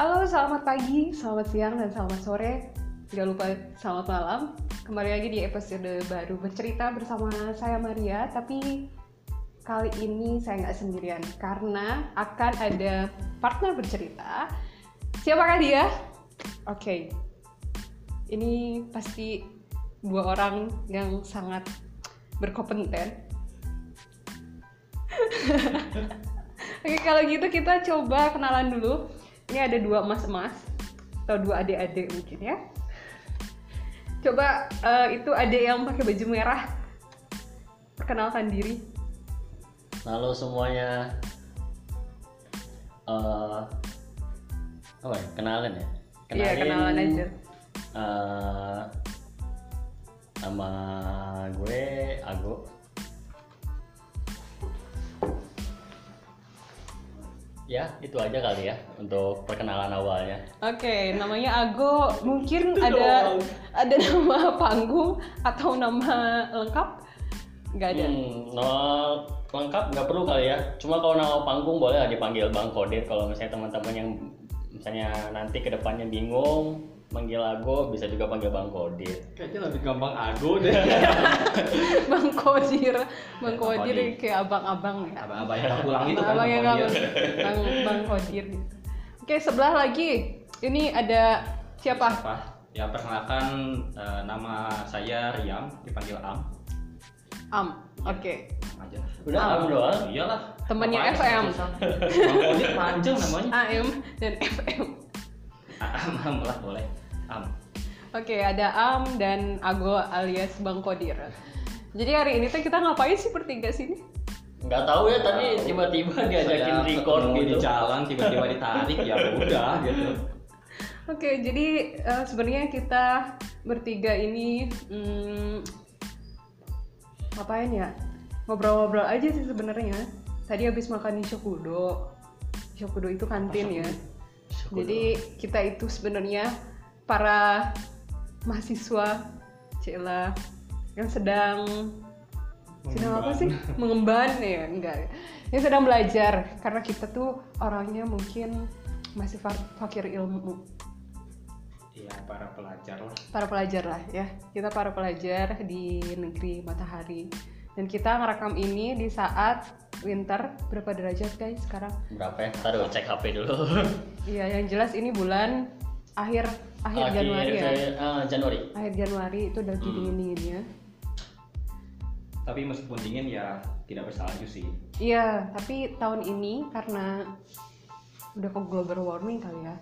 Halo, selamat pagi, selamat siang, dan selamat sore. Gak lupa selamat malam. Kembali lagi di episode baru bercerita bersama saya Maria. Tapi kali ini saya nggak sendirian karena akan ada partner bercerita. Siapakah dia? Oke, ini pasti dua orang yang sangat berkompeten. Oke, kalau gitu kita coba kenalan dulu. Ini ada dua emas-emas atau dua adik-adik mungkin ya. Coba eh, itu adik yang pakai baju merah. Perkenalkan diri. Halo semuanya. Eh apa ya? Kenalan ya? Iya, kenalan aja. eh, nama gue Ago. Ya, itu aja kali ya untuk perkenalan awalnya. Oke, namanya Ago. Mungkin ada ada nama panggung atau nama lengkap? Nggak ada. Hmm, nama lengkap nggak perlu kali ya. Cuma kalau nama panggung boleh lah dipanggil Bang Kodir. Kalau misalnya teman-teman yang misalnya nanti ke depannya bingung manggil Ago bisa juga panggil Bang Kodir. Kayaknya lebih gampang Ago deh. Bang Kodir, Bang Kodir kayak abang-abang ya. Abang-abang yang pulang itu kan. abang yang Bang bang bang Kodir gitu. Oke sebelah lagi ini ada siapa? Siapa? Ya perkenalkan eh, nama saya Riam, dipanggil Am. Am. Oke. Am aja. Udah Am. am doang. Iyalah. Temennya Ngapain FM. Bang Kodir panjang namanya. AM dan FM. Am, am lah boleh. Am. Oke ada Am dan Ago alias Bang Kodir. Jadi hari ini tuh kita ngapain sih bertiga sini? Nggak tahu ya tadi tiba-tiba diajakin Saya record gitu. di jalan tiba-tiba ditarik ya udah gitu. Oke, jadi eh, sebenarnya kita bertiga ini hmm, ngapain ya? Ngobrol-ngobrol aja sih sebenarnya. Tadi habis makan di Shokudo. Shokudo itu kantin ya. Jadi kita itu sebenarnya para mahasiswa Cila yang sedang sedang apa sih? Mengemban ya enggak. Yang sedang belajar karena kita tuh orangnya mungkin masih fa- fakir ilmu. Iya para pelajar lah. para pelajar lah ya. Kita para pelajar di negeri matahari dan kita ngerekam ini di saat winter berapa derajat guys sekarang Berapa ya? Taruh cek HP dulu. iya yang jelas ini bulan akhir akhir Januari ya ah, Januari. akhir Januari itu udah dingin dinginnya Tapi meskipun dingin ya tidak bersalju sih. iya tapi tahun ini karena udah ke global warming kali ya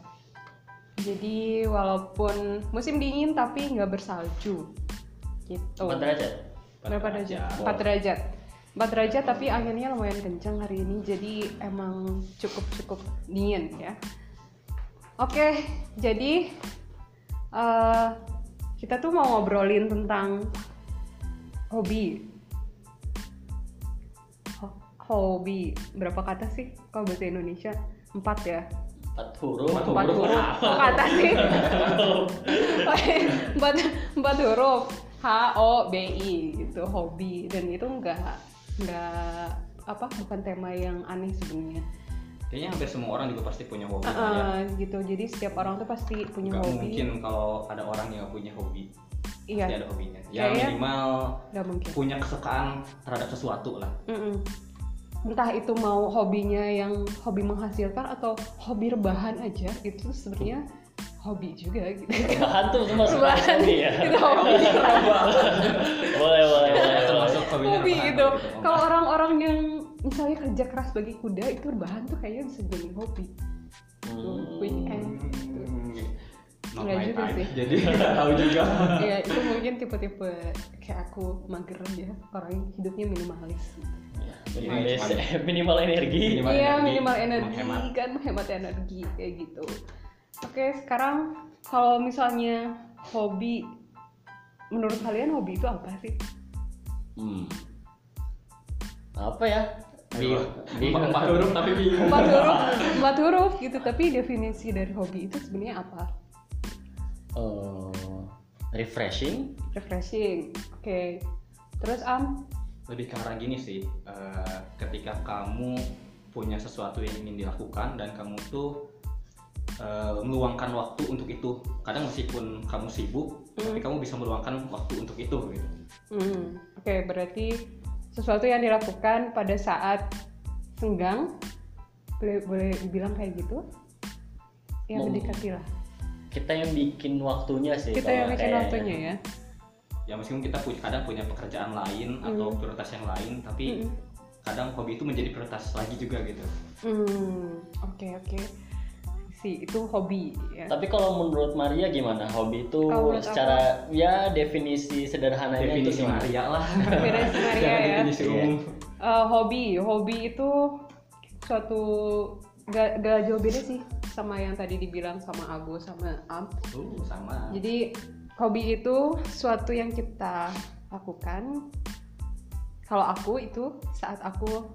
jadi walaupun musim dingin tapi nggak bersalju gitu Empat derajat. Berapa derajat? derajat. 4 derajat. 4 derajat tapi anginnya lumayan kencang hari ini jadi emang cukup cukup dingin ya. Oke jadi eh, kita tuh mau ngobrolin tentang hobi. Ho- hobi. Berapa kata sih kalau bahasa Indonesia? Empat ya? Empat huruf. Empat empat huruf. kata sih empat empat huruf H O B I gitu hobi dan itu enggak enggak apa bukan tema yang aneh sebenarnya Kayaknya hampir semua orang juga pasti punya hobi. Ya. ah, gitu jadi setiap orang tuh pasti punya Nggak hobi mungkin kalau ada orang yang nggak punya hobi. iya Pasti ada hobinya. Ya Kayaknya- minimal nggak mungkin punya kesukaan terhadap sesuatu lah. Mm-mm. entah itu mau hobinya yang hobi menghasilkan atau hobi rebahan aja itu sebenarnya hobi juga gitu Bahan tuh semua suka Rebahan, hobi ya. itu hobi boleh boleh boleh. termasuk hobi rebahan gitu gitu. kalau orang-orang yang misalnya kerja keras bagi kuda itu rebahan tuh kayaknya bisa jadi hobi Hmm. weekend Not Nggak juga sih. Jadi nggak tahu juga. ya itu mungkin tipe-tipe kayak aku mager ya orang yang hidupnya minimalis Minimalis, Cuman- minimal energi. Minimal iya energi, minimal energi menghemat. kan menghemat energi kayak gitu oke sekarang kalau misalnya hobi menurut kalian hobi itu apa sih Hmm. Apa ya? Empat huruf tapi bingung. empat huruf empat huruf gitu tapi definisi dari hobi itu sebenarnya apa Eh, refreshing. refreshing oke terus am Lebih ke arah gini sih. eh, ketika kamu punya sesuatu yang ingin dilakukan dan kamu tuh eh, meluangkan waktu untuk itu kadang meskipun kamu sibuk tapi kamu bisa meluangkan waktu untuk itu gitu Hmm, Oke, berarti sesuatu yang dilakukan pada saat senggang, boleh boleh dibilang kayak gitu? Yang mendekati lah. kita yang bikin waktunya sih Kita yang bikin waktunya ya. ya meskipun kita punya kadang punya pekerjaan lain atau prioritas yang lain tapi Mm-mm. kadang hobi itu menjadi prioritas lagi juga gitu Hmm, oke oke. Si itu hobi ya. Tapi kalau menurut Maria gimana? Hobi itu secara ya definisi sederhananya itu definisi gimana? Maria lah Definisi Maria ya. definisi Iya. umum Eh, hobi, hobi itu suatu gak, gak jauh beda sih sama yang tadi dibilang sama Agus sama Am. uh, sama Jadi hobi itu suatu yang kita lakukan. Kalau aku itu saat aku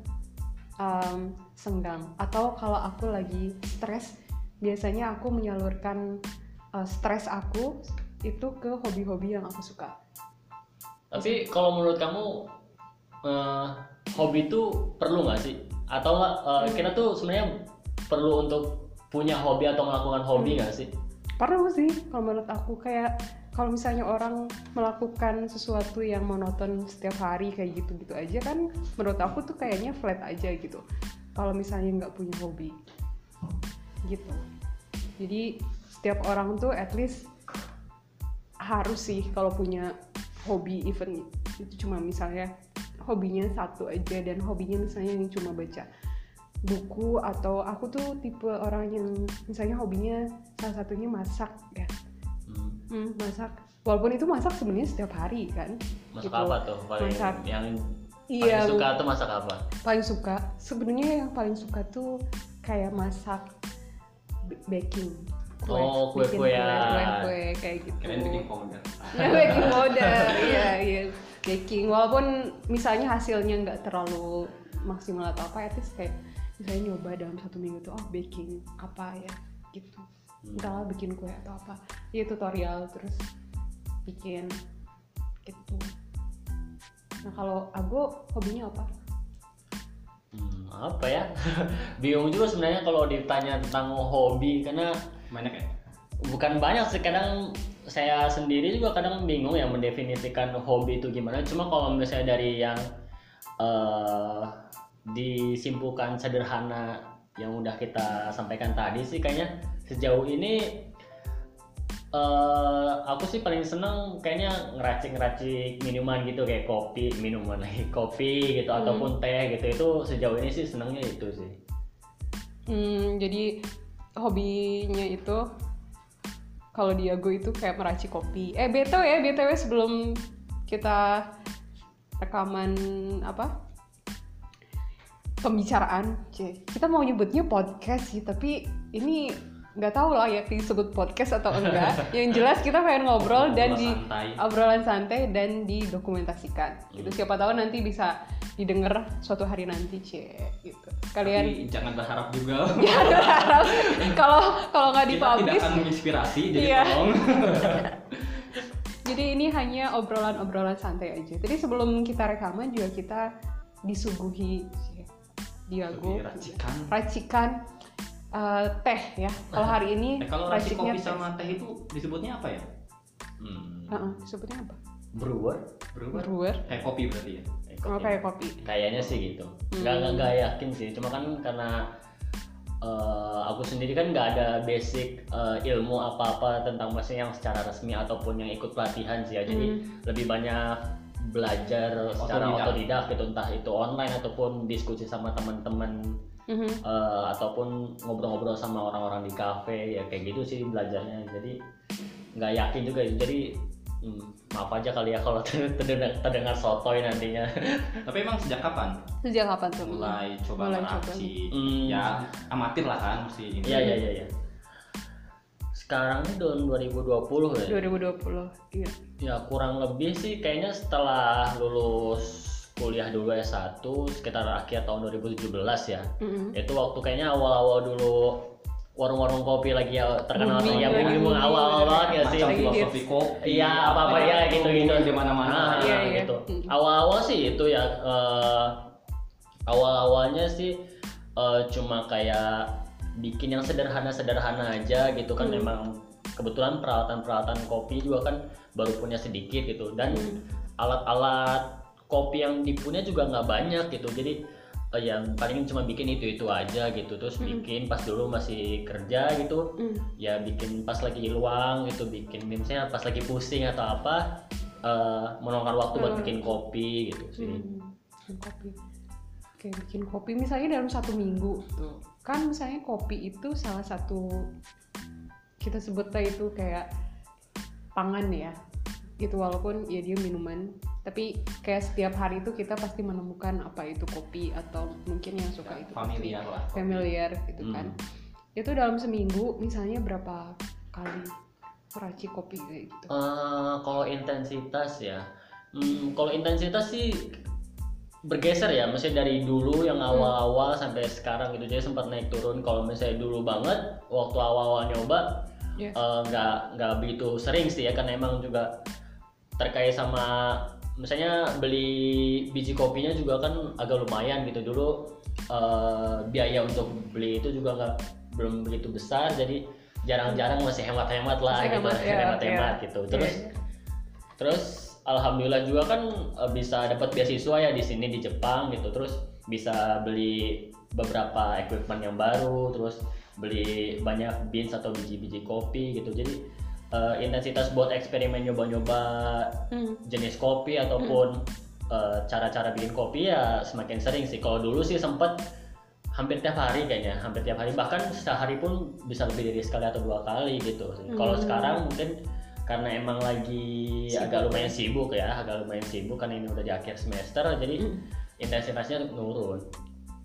um, senggang atau kalau aku lagi stres, biasanya aku menyalurkan uh, stres aku itu ke hobi-hobi yang aku suka. Tapi kalau menurut kamu eh, hobi itu perlu nggak sih? Atau nggak eh, kita tuh sebenarnya perlu untuk punya hobi atau melakukan hobi nggak sih? Perlu sih kalau menurut aku kayak kalau misalnya orang melakukan sesuatu yang monoton setiap hari kayak gitu-gitu aja kan menurut aku tuh kayaknya flat aja gitu kalau misalnya nggak punya hobi gitu jadi setiap orang tuh at least harus sih kalau punya hobi even itu cuma misalnya hobinya satu aja dan hobinya misalnya yang cuma baca buku atau aku tuh tipe orang yang misalnya hobinya salah satunya masak ya Hmm. Hmm, masak walaupun itu masak sebenarnya setiap hari kan Masak Gitu. apa tuh? Paling Masak. yang Iya, paling suka tuh masak apa? paling suka sebenarnya yang paling suka tuh kayak masak baking. Oh, bikin kue-kuean. kue-kue kayak gitu. Keren bikin powder. Ya, baking powder. Iya iya. Baking. Walaupun misalnya hasilnya nggak terlalu maksimal atau apa at least kayak misalnya nyoba dalam satu minggu tuh oh baking apa ya? Gitu. Entahlah bikin kue atau apa. Iya tutorial terus bikin gitu. Nah kalau Ago hobinya apa Hmm, apa ya? Bingung juga sebenarnya kalau ditanya tentang hobi karena banyak ya bukan banyak sih kadang saya sendiri juga kadang bingung ya mendefinisikan hobi itu gimana cuma kalau misalnya dari yang eh, disimpulkan sederhana yang udah kita sampaikan tadi sih kayaknya sejauh ini eh, aku sih paling seneng kayaknya ngeracik-ngeracik minuman gitu kayak kopi minuman lagi kopi gitu Hmm. ataupun teh gitu itu sejauh ini sih senengnya itu sih Hmm, jadi hobinya itu kalau di Ago itu kayak meracik kopi. Eh btw ya btw sebelum kita rekaman apa pembicaraan, Cie. kita mau nyebutnya podcast sih, tapi ini nggak tahu lah ya disebut podcast atau enggak. Yang jelas kita pengen ngobrol dan di santai. obrolan santai dan didokumentasikan. Gitu siapa tahu nanti bisa didengar suatu hari nanti, Cie. Gitu. Kalian tapi jangan berharap juga ya berharap kalau kalau nggak kita tidak dipublish akan menginspirasi jadi Iya. tolong jadi ini hanya obrolan-obrolan santai aja jadi sebelum kita rekaman juga kita disuguhi Diago racikan racikan eh, teh ya. Kalau hari ini eh, kalau racik raciknya kopi sama teh itu disebutnya apa ya? Hmm. Heeh, disebutnya apa? Brewer? Brewer? Brewer. Kayak kopi berarti ya? Eh, oh kopi. kayak kopi. Kayaknya sih gitu. Nggak nggak nggak yakin sih. Cuma kan karena eh, aku sendiri kan nggak ada basic eh, ilmu apa apa tentang mesin yang secara resmi ataupun yang ikut pelatihan sih ya. Jadi lebih banyak belajar secara Otodidak. otodidak gitu. Entah itu online ataupun diskusi sama teman-teman Mhm. eh, ataupun ngobrol-ngobrol sama orang-orang di kafe ya kayak gitu sih belajarnya jadi nggak yakin juga jadi hmm, maaf aja kali ya kalau terdengar, terdengar sotoy nantinya tapi emang sejak kapan sejak kapan tuh mulai coba Mulai Hmm. ya amatir lah kan mesti ini Iya iya iya. iya. Sekarang ini tahun 2020 ya. 2020 iya Ya kurang lebih sih kayaknya setelah lulus kuliah dulu S1 sekitar akhir tahun 2017 ya. Mhm. Itu waktu kayaknya awal-awal dulu warung-warung kopi lagi ya terkenal Booming, ya lagi booming booming. awal-awal banget ya sih. macam filosofi kopi Iya apa-apa ya gitu-gitu di mana-mana Nah, Iya, iya. gitu. Mm. Awal-awal sih itu ya eh, awal-awalnya sih eh, cuma kayak bikin yang sederhana-sederhana aja gitu kan Hmm. memang kebetulan peralatan-peralatan kopi juga kan baru punya sedikit gitu dan Hmm. alat-alat kopi yang dipunya juga nggak banyak gitu jadi eh, yang paling cuma bikin itu itu aja gitu terus Hmm. bikin pas dulu masih kerja gitu Hmm. ya bikin pas lagi luang gitu bikin misalnya pas lagi pusing atau apa eh, meluangkan waktu buat Hmm. bikin kopi gitu sih Hmm, bikin kopi. Oke, bikin kopi misalnya dalam satu minggu tuh. Kan misalnya kopi itu salah satu kita sebutnya itu kayak pangan ya. Gitu walaupun ya dia minuman, tapi kayak setiap hari itu kita pasti menemukan apa itu kopi atau mungkin yang suka itu kopi. familiar lah Familiar gitu kan. Hmm. Itu dalam seminggu misalnya berapa kali meracik kopi kayak gitu. Eh, kalau intensitas ya, hmm, kalau intensitas sih bergeser ya, maksudnya dari dulu yang awal-awal sampai sekarang gitu, jadi sempat naik turun. Kalau misalnya dulu banget, waktu awal-awal nyoba Yes. eh, nggak nggak begitu sering sih ya, karena emang juga terkait sama misalnya beli biji kopinya juga kan agak lumayan gitu dulu eh, biaya untuk beli itu juga nggak belum begitu besar jadi jarang-jarang masih hemat-hemat lah Masih gitu hemat, ya, hemat-hemat ya. gitu terus Iya, iya. terus alhamdulillah juga kan eh, bisa dapat beasiswa ya di sini di Jepang gitu terus bisa beli beberapa equipment yang baru terus beli banyak beans atau biji-biji kopi gitu jadi eh, intensitas buat eksperimen nyoba-nyoba Hmm. jenis kopi ataupun eh, cara-cara bikin kopi ya semakin sering sih kalau dulu sih sempet hampir tiap hari kayaknya hampir tiap hari bahkan sehari pun bisa lebih dari sekali atau dua kali gitu sih. kalau Hmm. sekarang mungkin karena emang lagi Sibuk. agak lumayan sibuk ya agak lumayan sibuk karena ini udah di akhir semester jadi Hmm. intensitasnya nurun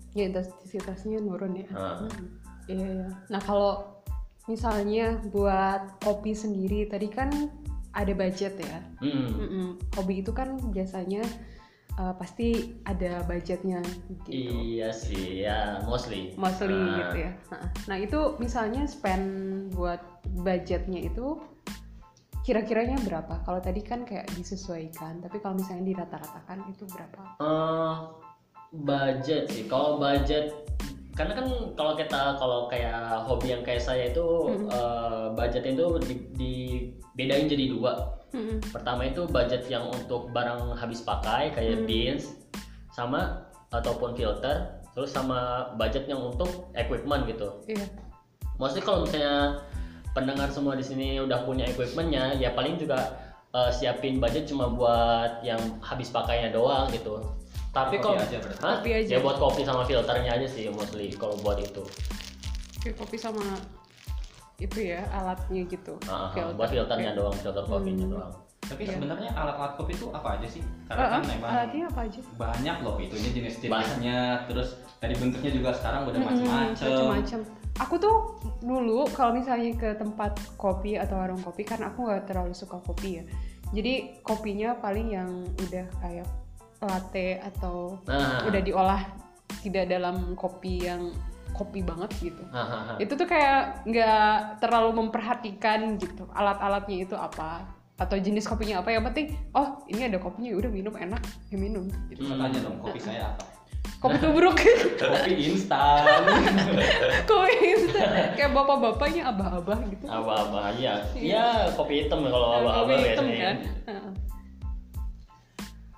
Ya intensitasnya nurun ya. Ah. Hmm. Iya, iya. Nah kalau misalnya buat kopi sendiri tadi kan ada budget ya. Hmm. Mm-mm. Hobi itu kan biasanya uh, pasti ada budgetnya gitu. iya sih ya mostly Mostly Ah. gitu ya. Nah, itu misalnya spend buat budgetnya itu kira-kiranya berapa? Kalau tadi kan kayak disesuaikan, tapi kalau misalnya dirata-ratakan itu berapa? Eh, budget sih kalau budget karena kan kalau kita kalau kayak hobi yang kayak saya itu Mm-mm. eh, budget itu di- dibedain jadi dua Mm-mm. pertama itu budget yang untuk barang habis pakai kayak Hmm. beans sama ataupun filter terus sama budget yang untuk equipment gitu Iya. Maksudnya kalau misalnya pendengar semua di sini udah punya equipmentnya, ya paling juga eh, siapin budget cuma buat yang habis pakainya doang gitu. Tapi Kopi kalau aja berarti. Hah? Kopi aja. ya buat kopi sama filternya aja sih mostly kalau buat itu. Kayak kopi sama itu ya alatnya gitu. Ah, Filter. buat filternya doang, filter kopinya Hmm. doang. Tapi Iya. sebenarnya alat-alat kopi itu apa aja sih? Karena kan ah, memang alatnya apa aja? banyak loh itu ini jenis-jenisnya, terus dari bentuknya juga sekarang udah macam-macam. macam-macam. Aku tuh dulu kalau misalnya ke tempat kopi atau warung kopi kan aku nggak terlalu suka kopi ya. Jadi kopinya paling yang udah kayak latte atau Nah, udah diolah tidak dalam kopi yang kopi banget gitu. hahaha. Itu tuh kayak nggak terlalu memperhatikan gitu alat-alatnya itu apa atau jenis kopinya apa yang penting oh ini ada kopinya ya udah minum enak ya minum gitu. Bisa tanya dong kopi saya apa? kopi tubruk Kopi instan. kopi instan kayak bapak-bapaknya abah-abah gitu Abah-abah ya. Iya. Ya kopi hitam kalau Nah, abah-abah kopi hitam biasanya. kan.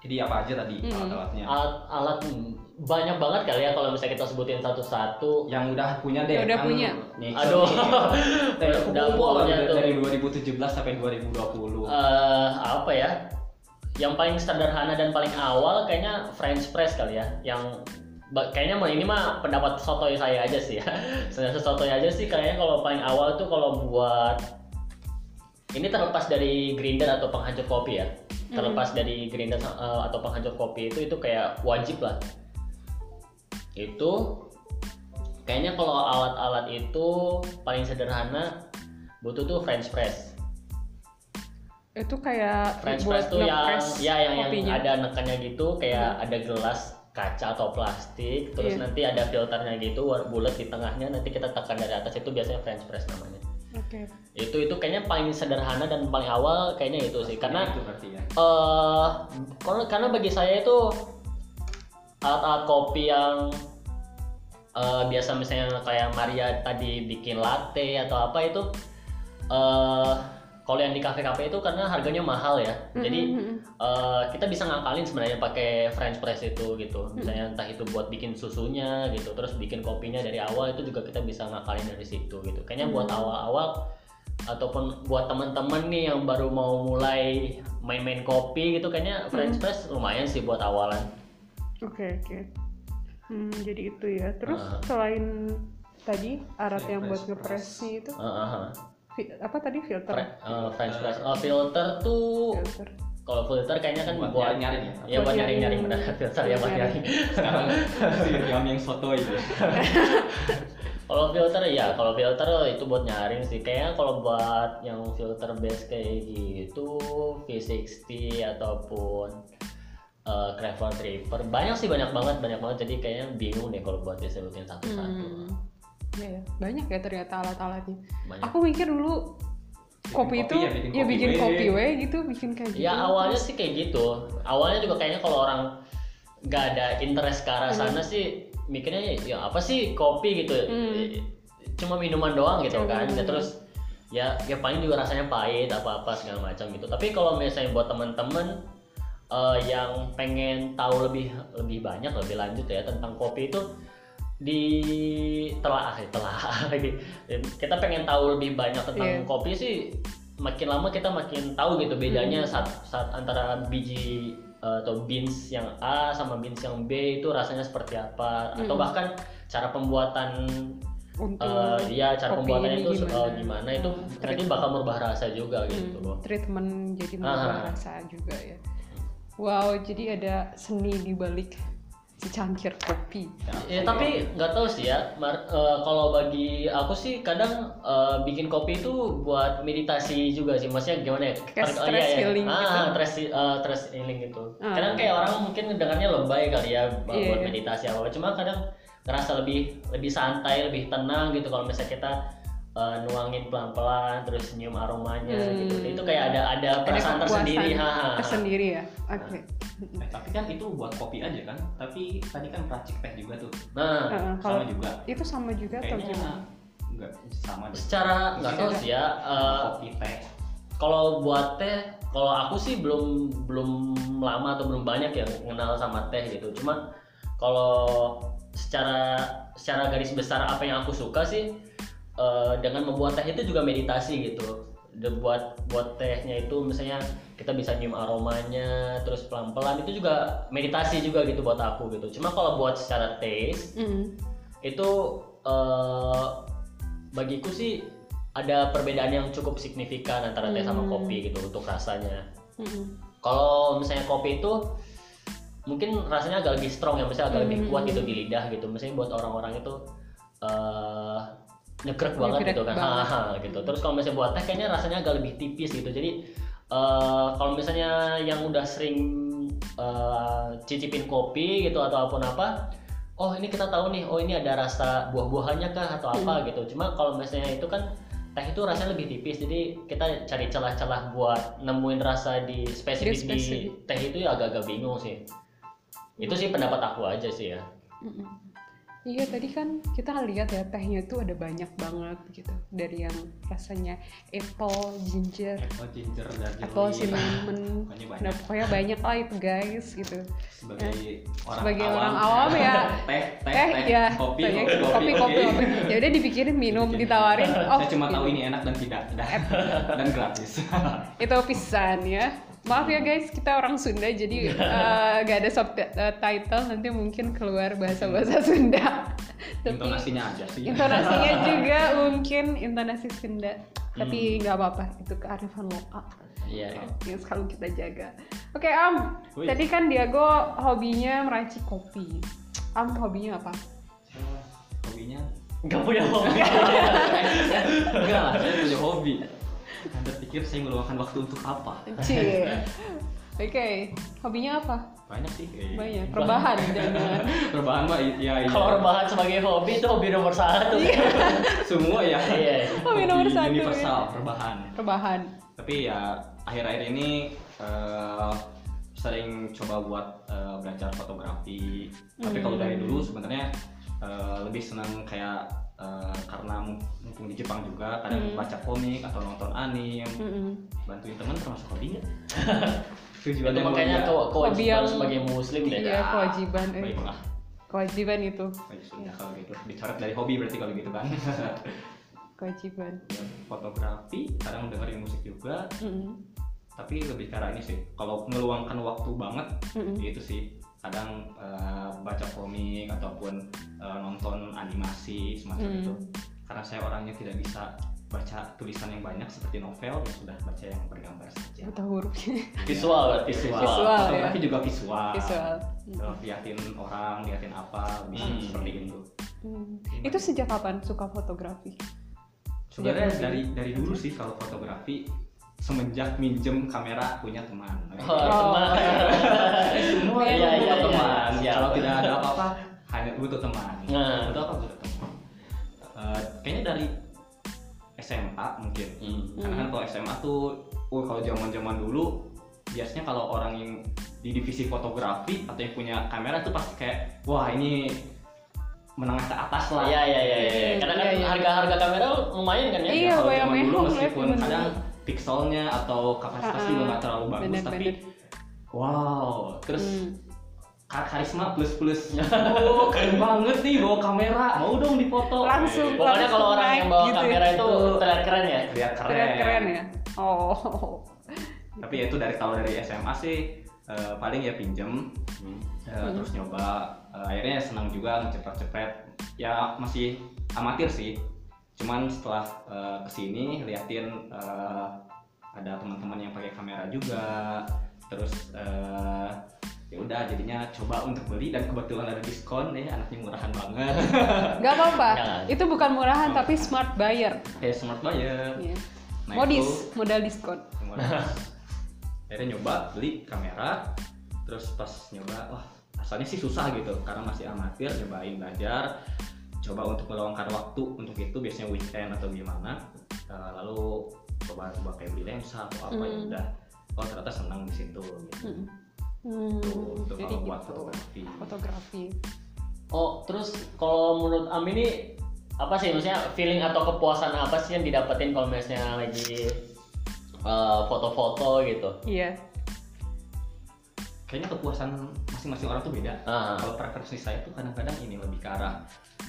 Jadi apa aja tadi Mm-mm. alat-alatnya? Alat-alat banyak banget kali ya kalau misalnya kita sebutin satu-satu. Yang udah punya deh. Yang udah kan punya. Nih, Aduh. Dari Udah punya tuh. dari 2017 sampai 2020. eh apa ya yang paling sederhana dan paling awal kayaknya French press kali ya yang kayaknya mah ini mah pendapat sotoy saya aja sih ya sebenarnya sotoy aja sih kayaknya kalau paling awal tuh kalau buat ini terlepas dari grinder atau penghancur kopi ya terlepas dari grinder eh, atau penghancur kopi itu itu kayak wajib lah. Itu kayaknya kalau alat-alat itu paling sederhana butuh tuh French press. Itu kayak French press tuh yang ya yang, yang ada nekannya gitu kayak ada gelas kaca atau plastik terus Iya. nanti ada filternya gitu bulat di tengahnya nanti kita tekan dari atas itu biasanya French press namanya oke itu itu kayaknya paling sederhana dan paling awal kayaknya itu sih karena itu berarti ya. eh karena karena bagi saya itu alat-alat kopi yang eh, biasa misalnya kayak Maria tadi bikin latte atau apa itu eh kalau yang di kafe-kafe itu karena harganya mahal ya jadi Mm-mm. eh, kita bisa ngakalin sebenarnya pakai French press itu gitu misalnya entah itu buat bikin susunya gitu terus bikin kopinya dari awal itu juga kita bisa ngakalin dari situ gitu kayaknya buat awal-awal ataupun buat teman-teman nih yang baru mau mulai main-main kopi gitu kayaknya French press lumayan sih buat awalan Oke oke. Hmm, jadi itu ya. Terus Ah. selain tadi alat Ya, yang buat press. ngepresnya itu fi- apa tadi filter? Fre- eh, French press Oh, filter tuh Filter. kalau filter kayaknya kan buat buat, nyaring ya ya buat Buat nyaring-nyaring nyaring. benar filter ya buat Nyaring. nyaring sekarang si Riam yang soto itu Kalau filter ya, kalau filter itu buat nyaring sih. Kayaknya kalau buat yang filter base kayak gitu, V60 ataupun uh, Craft Reaper, banyak sih banyak banget, banyak banget. Jadi kayaknya bingung deh kalau buat disebutin satu-satu. Hmm. Ya, ya. banyak ya ternyata alat-alatnya. Banyak. Aku mikir dulu Bikin kopi, kopi itu ya, bikin ya kopi bikin kopi we gitu, bikin kayak gitu. Ya awalnya sih kayak gitu. Awalnya juga kayaknya kalau orang nggak ada interest ke arah sana sih mikirnya ya apa sih kopi gitu. Hmm. Cuma minuman doang gitu Cuma kan. Ya, terus ya ya paling juga rasanya pahit apa-apa segala macam gitu. Tapi kalau misalnya buat teman-teman eh, yang pengen tahu lebih lebih banyak lebih lanjut ya tentang kopi itu di telah eh, telah lagi kita pengen tahu lebih banyak tentang Iya. kopi sih makin lama kita makin tahu gitu bedanya Hmm. saat saat antara biji eh, atau beans yang A sama beans yang B itu rasanya seperti apa atau Hmm. bahkan cara pembuatan untuk eh, ya cara pembuatannya itu gimana. gimana, gimana itu Hmm, nanti treatment. bakal merubah rasa juga gitu Hmm, treatment jadi merubah Ah. rasa juga ya. Wow, jadi ada seni di balik secangkir kopi. Ya tapi nggak tahu sih ya. Mar- eh, kalau bagi aku sih kadang eh, bikin kopi itu buat meditasi juga sih. Maksudnya gimana ya? Kayak Per- oh, stress healing Ah, gitu. stress eh, stress healing gitu. Ah. Kadang kayak orang mungkin dengarnya lebay kali ya buat Iya. buat meditasi apa. Cuma kadang ngerasa lebih lebih santai, lebih tenang gitu kalau misalnya kita eh, nuangin pelan-pelan terus nyium aromanya Hmm. gitu. Itu kayak ada ada Ada perasaan kepuasan tersendiri. ha, ha, ha. Tersendiri ya. Oke. Eh, tapi kan itu buat kopi aja kan tapi tadi kan peracik teh juga tuh Nah, Heeh, sama kalau juga itu sama juga atau kayaknya gimana? enggak sama deh secara nggak tahu sih ya. eh, kopi teh Kalau buat teh, kalau aku sih belum belum lama atau belum banyak yang kenal sama teh gitu. Cuma kalau secara secara garis besar apa yang aku suka sih eh, dengan membuat teh itu juga meditasi gitu. Buat buat tehnya itu misalnya kita bisa nyium aromanya terus pelan-pelan itu juga meditasi juga gitu buat aku gitu. Cuma kalau buat secara taste Mm. itu eh, bagiku sih ada perbedaan yang cukup signifikan antara teh sama Hmm. kopi gitu untuk rasanya. Mm. Kalau misalnya kopi itu mungkin rasanya agak lebih strong ya, misalnya agak lebih Hmm. kuat gitu di lidah gitu. Misalnya buat orang-orang itu eh nyegrek banget gitu kan, banget. Gitu. Terus kalau misalnya buat teh kayaknya rasanya agak lebih tipis gitu. Jadi eh kalau misalnya yang udah sering eh, cicipin kopi gitu atau apa pun apa, oh ini kita tahu nih, oh ini ada rasa buah-buahannya kah atau Hmm. apa gitu. Cuma kalau misalnya itu kan teh itu rasanya lebih tipis, jadi kita cari celah-celah buat nemuin rasa di spesifik di, spesifik. teh itu ya agak-agak bingung sih. Itu sih pendapat aku aja sih ya. Mm-mm. Iya tadi kan kita lihat ya tehnya itu ada banyak banget gitu dari yang rasanya apple, ginger, apple ginger dan apple cinnamon, Pokoknya banyak. nah pokoknya banyak lah itu guys gitu. sebagai orang Sebagai awam, orang awam ya, teh teh Eh ya, kopi banyak kopi kopi kopi, kopi. Ya udah dipikirin minum, ditawarin. Oh, saya cuma tahu gitu. ini enak dan tidak dan, dan gratis itu pisan ya. Maaf ya guys, kita orang Sunda jadi eh, gak ada subtitle nanti mungkin keluar bahasa-bahasa Sunda. Tapi- intonasinya aja sih. intonasinya juga mungkin intonasi Sunda tapi nggak apa-apa itu kearifan lokal. Iya. yang selalu kita jaga. Oke Am Wih. tadi kan Diago hobinya meracik kopi. Am hobinya apa? Hobinya? Gak punya hobi. enggak lah saya punya hobi anda pikir saya meluangkan waktu untuk apa? Cie. Oke hobinya apa? Banyak sih. Eh, banyak. Rebahan jangan rebahan mah i- ya iya. Kalau rebahan sebagai hobi itu hobi nomor satu. semua ya. Iya. Hobi nomor satu, universal rebahan. Rebahan. Tapi ya akhir-akhir ini eh, sering coba buat eh, belajar fotografi. Tapi kalau dari dulu sebenarnya eh, lebih senang kayak eh, karena mumpung di Jepang juga kadang Hmm. baca komik atau nonton anime Mm-mm. bantuin teman termasuk hobi nggak? itu Tujuannya makanya mulia. ke kewajiban yang- sebagai muslim deh Iya, kewajiban, eh. Baiklah, Kewajiban itu, baik sudah kalau gitu dicoret dari hobi berarti kalau gitu kan. kewajiban. Ya, fotografi, kadang dengerin musik juga, Mm-mm. tapi lebih ke arah ini sih. Kalau ngeluangkan waktu banget, Mm-mm. ya itu sih. Kadang eh, baca komik ataupun eh, nonton animasi semacam Hmm. itu. Karena saya orangnya tidak bisa baca tulisan yang banyak seperti novel, ya sudah baca yang bergambar saja. Buta hurufnya. visual berarti Visual, Visual, ya. juga visual. Visual. Eh, liatin orang, liatin apa, bisa Hmm. seperti itu. Hmm. Itu sejak kapan suka fotografi? Sebenarnya dari dari dulu sih kalau fotografi semenjak minjem kamera punya teman. oh, teman Semua Iya, itu iya, butuh iya. teman. Siap. Kalau tidak ada apa-apa hanya butuh teman. Nah. Butuh apa butuh teman. Eh, kayaknya dari SMA mungkin. Hmm. Karena kan kalau SMA tuh, oh kalau zaman-zaman dulu biasanya kalau orang yang di divisi fotografi atau yang punya kamera tuh pasti kayak wah ini menengah ke atas lah. Iya iya iya iya. Karena kan harga-harga kamera lumayan kan ya. Iya, kalau bayang zaman dulu meskipun kadang dulu. Pixelnya atau kapasitas Ah, juga nggak terlalu bagus bener, tapi bener. wow terus Hmm. kar- karisma plus plus oh keren banget nih bawa kamera mau dong difoto Langsung. Pokoknya kalau orang yang bawa Gitu ya. kamera itu terlihat keren ya. lihat keren, Keren keren ya. Oh. tapi ya itu dari kalau dari SMA sih eh, paling ya pinjem eh, Hmm. terus nyoba Eh, akhirnya senang juga ngecepet-cepet ya masih amatir sih cuman setelah eh, ke sini liatin eh, ada teman-teman yang pakai kamera juga terus eh, ya udah jadinya coba untuk beli dan kebetulan ada diskon ya anaknya murahan banget Gak apa-apa. Itu bukan murahan Oh. tapi smart buyer. kayak smart buyer Iya. Nah, Modis, itu- modal diskon. Akhirnya nyoba beli kamera terus pas nyoba wah asalnya sih susah gitu karena masih amatir nyobain belajar coba untuk meluangkan waktu untuk itu biasanya weekend atau gimana Eh, lalu coba coba kayak beli lensa atau apa ya Hmm. udah oh ternyata senang di situ gitu Hmm. Hmm, Tuh, untuk jadi kalau buat gitu. fotografi Fotografi. Oh, terus kalau menurut Am ini apa sih maksudnya feeling atau kepuasan apa sih yang didapetin kalau misalnya lagi eh, foto-foto gitu? Iya. Kayaknya kepuasan masing-masing orang tuh beda. Ah, kalau preferensi saya tuh kadang-kadang ini lebih ke arah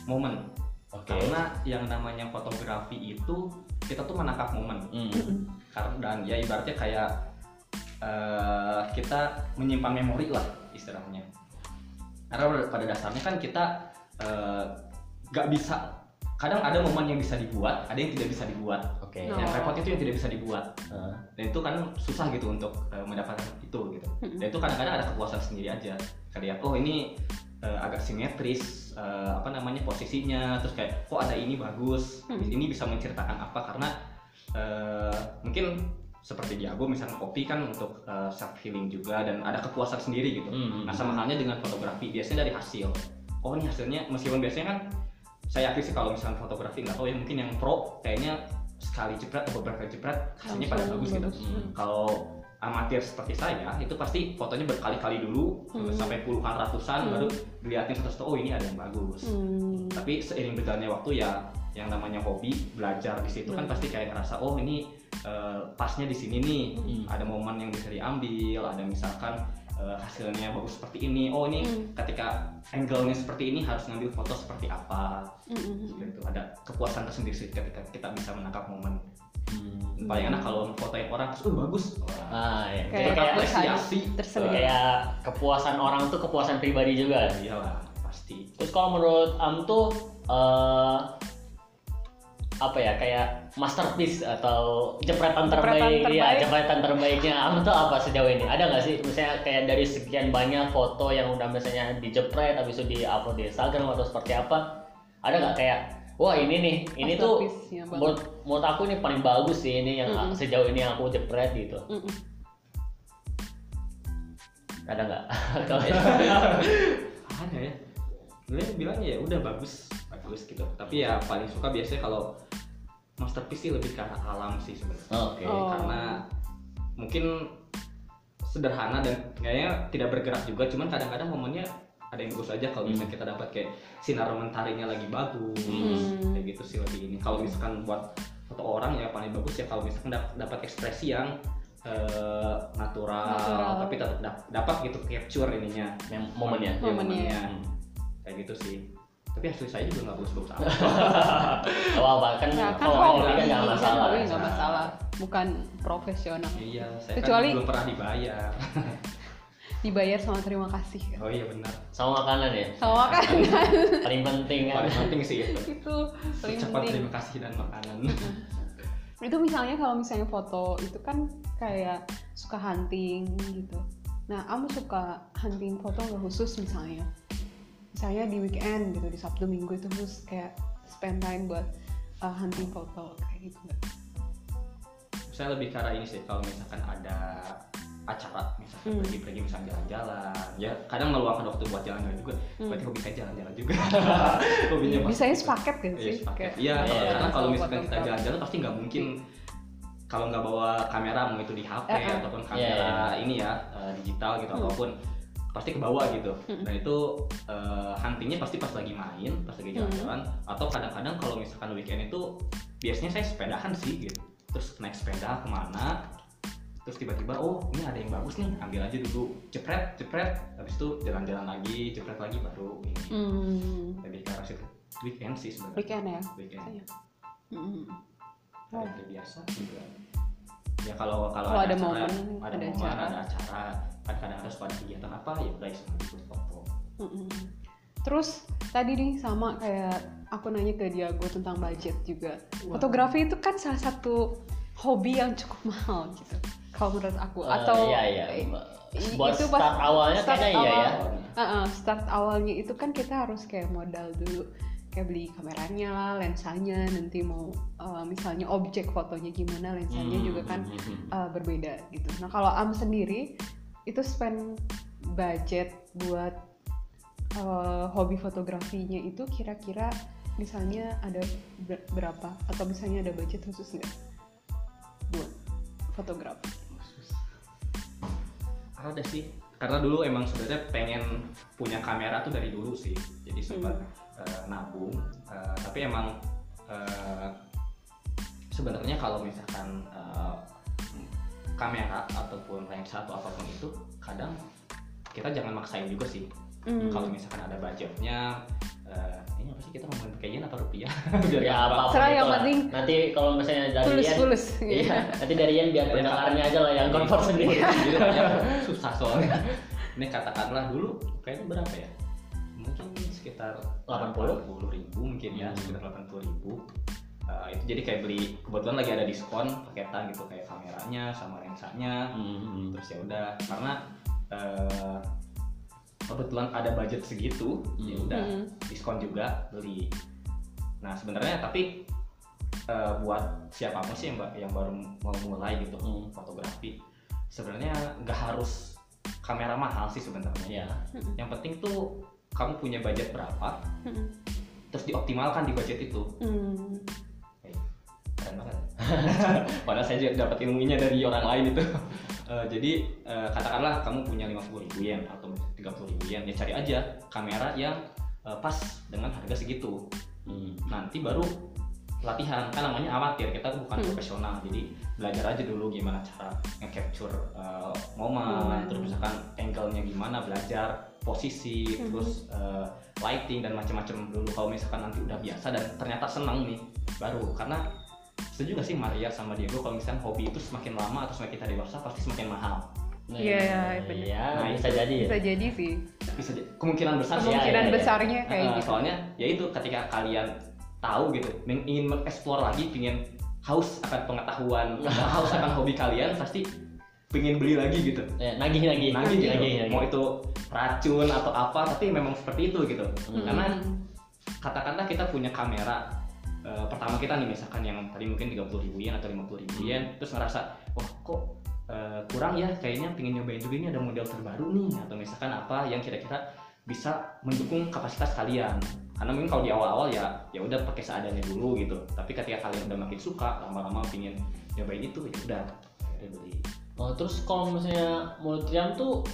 momen. Oke. karena yang namanya fotografi itu kita tuh menangkap momen. Hmm. karena dan ya ibaratnya kayak eh, kita menyimpan memori lah istilahnya. Karena pada dasarnya kan kita eh, nggak bisa kadang ada momen yang bisa dibuat ada yang tidak bisa dibuat. Oke. Oh. yang repot itu yang tidak bisa dibuat. Dan itu kan susah gitu untuk eh, mendapatkan itu gitu. Dan itu kadang-kadang ada kepuasan sendiri aja. Kayak oh ini eh, agak simetris eh, apa namanya posisinya. Terus kayak kok ada ini bagus? Hmm. ini bisa menceritakan apa? Karena mungkin seperti Diago misalnya kopi kan untuk self healing juga dan ada kepuasan sendiri gitu. Hmm. nah sama halnya dengan fotografi. Biasanya dari hasil. Oh ini hasilnya meskipun biasanya kan saya yakin sih kalau misalnya fotografi nggak tahu ya mungkin yang pro kayaknya sekali jepret atau beberapa jepret hasilnya pada bagus gitu. Hmm. kalau amatir seperti saya itu pasti fotonya berkali-kali dulu Hmm. sampai puluhan ratusan Hmm. baru dilihatin satu-satu oh ini ada yang bagus Hmm. tapi seiring berjalannya waktu ya yang namanya hobi belajar di situ kan Hmm. pasti kayak ngerasa oh ini eh, pasnya di sini nih Hmm. ada momen yang bisa diambil ada misalkan eh, hasilnya bagus seperti ini oh ini Hmm. ketika angle-nya seperti ini harus ngambil foto seperti apa Hmm. seperti itu ada kepuasan tersendiri sih ketika kita bisa menangkap momen Hmm. paling enak kalau fotoin orang terus oh bagus Ah, ya. Jadi Kayak kayak apresiasi tersendiri. kayak kepuasan orang tuh kepuasan pribadi juga. iyalah pasti Terus kalau menurut Am tuh eh, apa ya kayak masterpiece atau jepretan Jepretan terbaik, ya terbaik. jepretan terbaiknya Am tuh apa sejauh ini? Ada nggak sih misalnya kayak dari sekian banyak foto yang udah misalnya dijepret habis itu di-upload di Instagram atau seperti apa? Ada nggak kayak wah ini nih ini tuh menurut, menurut aku ini paling bagus sih ini yang Mm-mm. sejauh ini aku jepret gitu. Mm-mm. Ada nggak? Kalau ada ya gue bilangnya ya udah bagus bagus gitu tapi ya paling suka biasanya kalau masterpiece sih lebih ke alam sih sebenarnya Oke. Oh. karena mungkin sederhana dan kayaknya tidak bergerak juga cuman kadang-kadang momennya ada yang bagus aja kalau misalnya kita dapat kayak sinar mentarinya lagi bagus Hmm. kayak gitu sih lebih ini kalau misalkan buat foto orang ya paling bagus ya kalau misalkan dap- dapat ekspresi yang eh, natural, Natural. tapi tetap dap- dapat gitu capture ininya Yang momennya. Ya, Momennya. Hmm. kayak gitu sih tapi hasil saya juga nggak bagus-bagus amat Apa apa kan Nah, kan kalau kan nggak kan masalah. hobi nggak masalah, bukan profesional. iya saya Kecuali- kan belum pernah dibayar Dibayar sama terima kasih. oh iya benar Sama makanan ya. Sama kan Paling penting kan. paling penting sih itu itu paling cepat penting. terima kasih dan makanan Itu misalnya kalau misalnya foto itu kan kayak suka hunting gitu. Nah, kamu suka hunting foto nggak khusus misalnya? Misalnya di weekend gitu, di Sabtu Minggu itu terus kayak spend time buat uh, hunting foto kayak gitu nggak? saya lebih ke arah ini sih kalau misalkan ada acara misalkan Hmm. pergi-pergi misalnya jalan-jalan ya kadang meluangkan waktu buat jalan-jalan juga Hmm. berarti hobi saya jalan-jalan juga hobinya Iya, Bisanya sepaket Iya, sih? Iya, Iya. karena kalau Sama misalkan kita jalan-jalan pasti nggak mungkin kalau nggak bawa kamera mau itu di HP Eh, eh. ataupun Iya, kamera iya. ini ya eh, digital gitu Hmm. ataupun pasti ke bawah gitu. Hmm. Dan itu eh, huntingnya pasti pas lagi main, pas lagi Hmm. jalan-jalan atau kadang-kadang kalau misalkan weekend itu biasanya saya sepedahan sih gitu. Terus naik sepeda ke mana terus tiba-tiba oh ini ada yang bagus nih ambil aja dulu jepret jepret habis itu jalan-jalan lagi jepret lagi baru ini Hmm, lebih ke arah situ weekend sih sebenarnya weekend ya. weekend Iya. Hmm. hari biasa juga ya kalau kalau, Kalau ada acara, momen, ada, ada momen acara. ada acara kadang-kadang harus pada kegiatan apa ya udah iseng ikut. Terus tadi nih sama kayak aku nanya ke Diago tentang budget juga. Fotografi itu kan salah satu hobi yang cukup mahal gitu. Kalau menurut aku Eh, atau iya iya. eh, Buat itu pas start awalnya start kayaknya iya ya. awal. Uh-uh, start awalnya itu kan kita harus kayak modal dulu kayak beli kameranya lah, lensanya, nanti mau uh, misalnya objek fotonya gimana, lensanya Hmm, juga kan uh, berbeda gitu. Nah kalau Am sendiri itu spend budget buat uh, hobi fotografinya itu kira-kira misalnya ada ber- berapa? Atau misalnya ada budget khusus nggak buat fotografi? ada sih. Karena dulu emang sebenarnya pengen punya kamera tuh dari dulu sih. Jadi sempat eh, nabung. Eh, tapi emang eh, sebenarnya kalau misalkan eh, kamera ataupun lensa atau apa pun itu kadang kita jangan maksain juga sih Hmm. kalau misalkan ada budgetnya eh, ini apa sih kita ngomongin pakai yen atau rupiah Biar Ya apa Serah yang penting Nanti kalau misalnya dari tulus Ian, tulus Iya, nanti dari Ian biar pendengarnya aja lah yang convert sendiri. Jadi banyak susah soalnya. Ini katakanlah dulu kayaknya berapa ya? Mungkin sekitar 80? 80 ribu mungkin ya, Hmm. sekitar 80 ribu. Eh, itu jadi kayak beli kebetulan lagi ada diskon paketan gitu kayak kameranya sama lensanya. Hmm, Terus ya udah karena eh, kebetulan ada budget segitu, ya Hmm. udah Hmm. diskon juga beli. Nah sebenarnya tapi eh, buat siapa pun sih yang, yang baru mau mulai gitu Hmm. fotografi, sebenarnya nggak harus kamera mahal sih sebenarnya. Iya. Hmm. Yang penting tuh kamu punya budget berapa, Hmm. terus dioptimalkan di budget itu. Hmm. Keren banget. Padahal saya juga dapat ilmunya dari orang lain itu. Eh, jadi eh, katakanlah kamu punya 50 ribu yen atau 30 ribu yen, ya cari aja kamera yang eh, pas dengan harga segitu. Hmm. nanti baru latihan kan namanya amatir kita tuh bukan Hmm. profesional jadi belajar aja dulu gimana cara nge-capture uh, momen Momen. terus misalkan angle-nya gimana belajar posisi Hmm. terus uh, lighting dan macam-macam dulu kalau misalkan nanti udah biasa dan ternyata senang nih baru karena setuju gak sih Maria sama Diego kalau misalkan hobi itu semakin lama atau semakin kita dewasa pasti semakin mahal Nah, Iya, iya, bener. Iya, Nah, bisa jadi ya. Bisa jadi sih. bisa jadi- kemungkinan besar sih Iya, Kemungkinan iya, iya. besarnya kayak Nah, gitu. soalnya ya itu ketika kalian tahu gitu ingin mengeksplor lagi pengen haus akan pengetahuan haus akan hobi kalian pasti pengen beli lagi gitu Ya, nagih nagih nagih gitu nagih, nagih. mau itu racun atau apa tapi memang seperti itu gitu Hmm. karena katakanlah kita punya kamera eh, pertama kita nih misalkan yang tadi mungkin 30 ribu yen atau 50 ribu yen terus ngerasa wah kok eh, kurang ya? Kayaknya pengen nyobain juga ini ada model terbaru nih atau misalkan apa yang kira-kira bisa mendukung kapasitas kalian. Karena mungkin kalau di awal-awal ya ya udah pakai seadanya dulu gitu. Tapi ketika kalian udah makin suka lama-lama pengen nyobain itu ya udah beli. Oh, terus kalau misalnya Riam tuh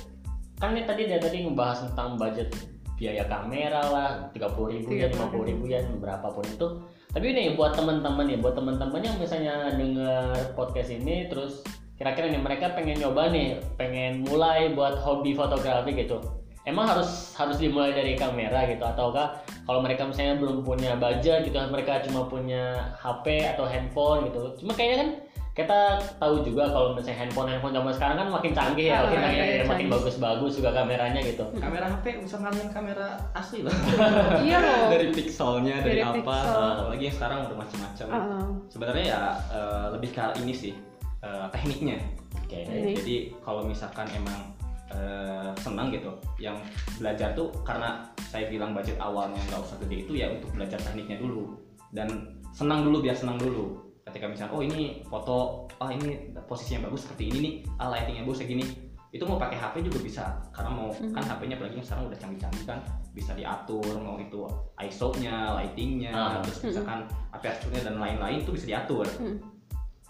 kan nih tadi dia tadi ngebahas tentang budget biaya kamera lah 30 ribu ya 30.000. 50 ribu. ya berapapun itu. Tapi ini buat teman-teman nih buat teman-teman yang misalnya denger podcast ini terus kira-kira nih mereka pengen nyoba nih pengen mulai buat hobi fotografi gitu. Emang harus harus dimulai dari kamera gitu ataukah kalau mereka misalnya belum punya budget gitu mereka cuma punya HP atau handphone gitu. Cuma kayaknya kan kita tahu juga kalau misalnya handphone handphone zaman sekarang kan makin canggih ya Ah, makin canggih iya, makin canggih. bagus-bagus juga kameranya gitu. Kamera HP bisa ngalahin kamera asli loh. Iya loh. Dari pixelnya dari, Dari apa pixel. apalagi yang sekarang udah macam-macam Heeh. sebenarnya ya eh, lebih ke ini sih eh, tekniknya. Oke. Ini. jadi kalau misalkan emang eh, senang gitu yang belajar tuh karena saya bilang budget awalnya nggak usah gede itu ya untuk belajar tekniknya dulu. Dan senang dulu biar senang dulu ketika misalnya oh ini foto ah ini posisi yang bagus seperti ini nih ah lightingnya bagus kayak gini itu mau pakai HP juga bisa karena mau Mhm. kan HP-nya apalagi yang sekarang udah canggih-canggih kan bisa diatur mau itu ISO-nya, lightingnya, Ah. terus Mhm. misalkan aperture-nya dan lain-lain itu bisa diatur. Hmm.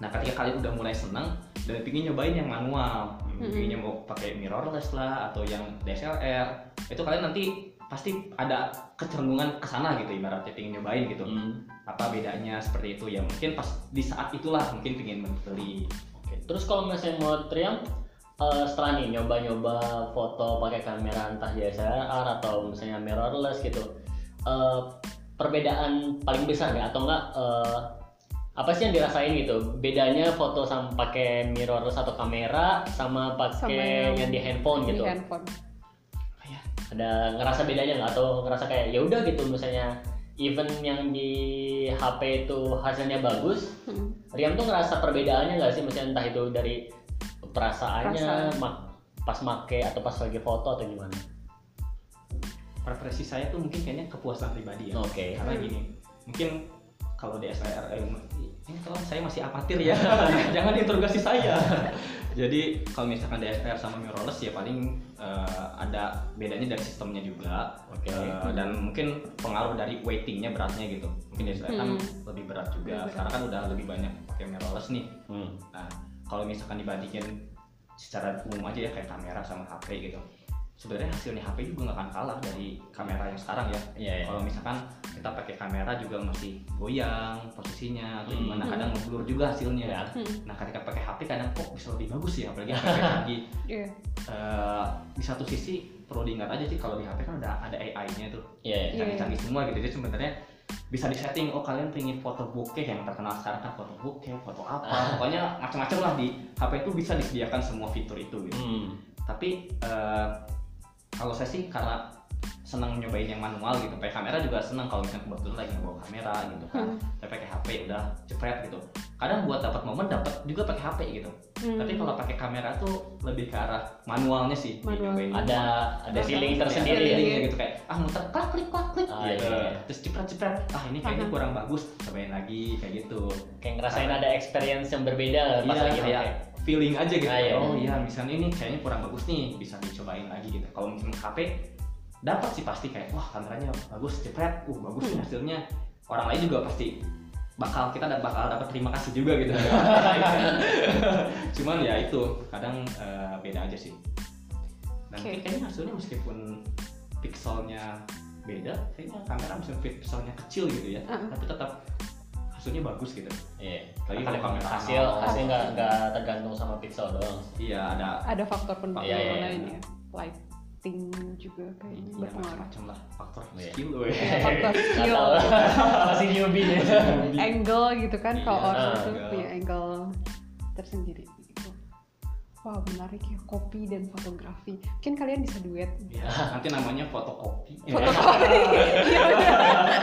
Nah ketika kalian udah mulai senang dan pingin nyobain yang manual, Mm-mm. pinginnya mau pakai mirrorless lah atau yang DSLR, itu kalian nanti pasti ada kecenderungan ke sana gitu ibaratnya pingin nyobain gitu. Hmm. Apa bedanya seperti itu ya mungkin pas di saat itulah mungkin pingin membeli. Oke, Terus kalau misalnya mau Triam eh, setelah nih nyoba-nyoba foto pakai kamera entah DSLR atau misalnya mirrorless gitu, eh, perbedaan paling besar nggak atau enggak eh, apa sih yang dirasain gitu? Bedanya foto sama pakai mirrorless atau kamera sama Sama pakai yang yang di handphone di gitu? handphone Ada ngerasa bedanya nggak atau ngerasa kayak ya udah gitu misalnya even yang di HP itu hasilnya bagus, Hmm. Riam tuh ngerasa perbedaannya nggak sih misalnya entah itu dari perasaannya Perasaan. mak- pas make atau pas lagi foto atau gimana? preferensi saya tuh mungkin kayaknya kepuasan pribadi ya. Oke. Karena Hmm. gini, mungkin kalau DSLR eh, ini kalau saya masih amatir ya, jangan interogasi saya. Jadi kalau misalkan DSLR sama mirrorless ya paling eh, ada bedanya dari sistemnya juga. Oke. Eh, dan mungkin pengaruh dari weightingnya beratnya gitu. Mungkin DSLR kan Hmm. lebih berat juga. Lebih berat. Sekarang kan udah lebih banyak pakai mirrorless nih. Hmm. Nah, kalau misalkan dibandingin secara umum aja ya kayak kamera sama HP gitu. Sebenarnya hasilnya HP juga nggak akan kalah dari kamera yang sekarang ya. Iya ya. Kalau misalkan kita pakai kamera juga masih goyang posisinya atau Hmm. gimana kadang ngeblur juga hasilnya. Ya. Hmm. Nah, ketika pakai HP kadang kok bisa lebih bagus ya apalagi pakai lagi. Iya. Eh, di satu sisi perlu diingat aja sih kalau di HP kan ada ada AI-nya tuh. Iya. ya. Canggih-canggih semua gitu. Jadi sebenarnya bisa disetting oh kalian pengen foto bokeh yang terkenal sekarang kan foto bokeh, foto apa, pokoknya macam-macam lah di HP itu bisa disediakan semua fitur itu gitu Hmm. tapi eh, kalau saya sih karena senang nyobain yang manual gitu pakai kamera juga senang kalau misalnya kebetulan lagi bawa kamera gitu kan Hmm. tapi pakai HP udah jepret gitu kadang buat dapat momen dapat juga pakai HP gitu Hmm. tapi kalau pakai kamera tuh lebih ke arah manualnya sih Manual. nyobain. Ada ada feeling tersendiri ya. feelingnya gitu kayak ah muter klik klik klik klik Ah, gitu. iya. terus jepret jepret ah ini kayaknya kurang bagus cobain lagi kayak gitu Kayak ngerasain ada experience yang berbeda pas Iya, lagi kayak pakai. Feeling aja gitu. Ah, iya. Oh iya, misalnya ini kayaknya kurang bagus nih, bisa dicobain lagi gitu. Kalau misalnya HP dapat sih pasti kayak wah kameranya bagus, jepret, uh bagus nih Hmm. hasilnya. Orang lain juga pasti bakal kita da- bakal dapat terima kasih juga gitu. Cuman ya itu kadang eh, beda aja sih. Dan Oke. kayaknya hasilnya meskipun pixelnya beda, kayaknya kamera meskipun pixelnya kecil gitu ya, Uh-uh. tapi tetap hasilnya bagus gitu. Iya. Lagi kalau kamera hasil hasil nggak nggak tergantung sama pixel doang. Iya ada ada faktor pendukung Iya, iya, iya. lainnya lighting juga kayaknya Iya berpengaruh macam-macam lah faktor Iya. skill weh. Ya, faktor skill. Masih newbie nih. angle gitu kan kalau Iya, orang tuh angle. punya angle tersendiri Wah menarik ya kopi dan fotografi. Mungkin kalian bisa duet. Ya, nanti namanya fotokopi. Fotokopi. Iya benar.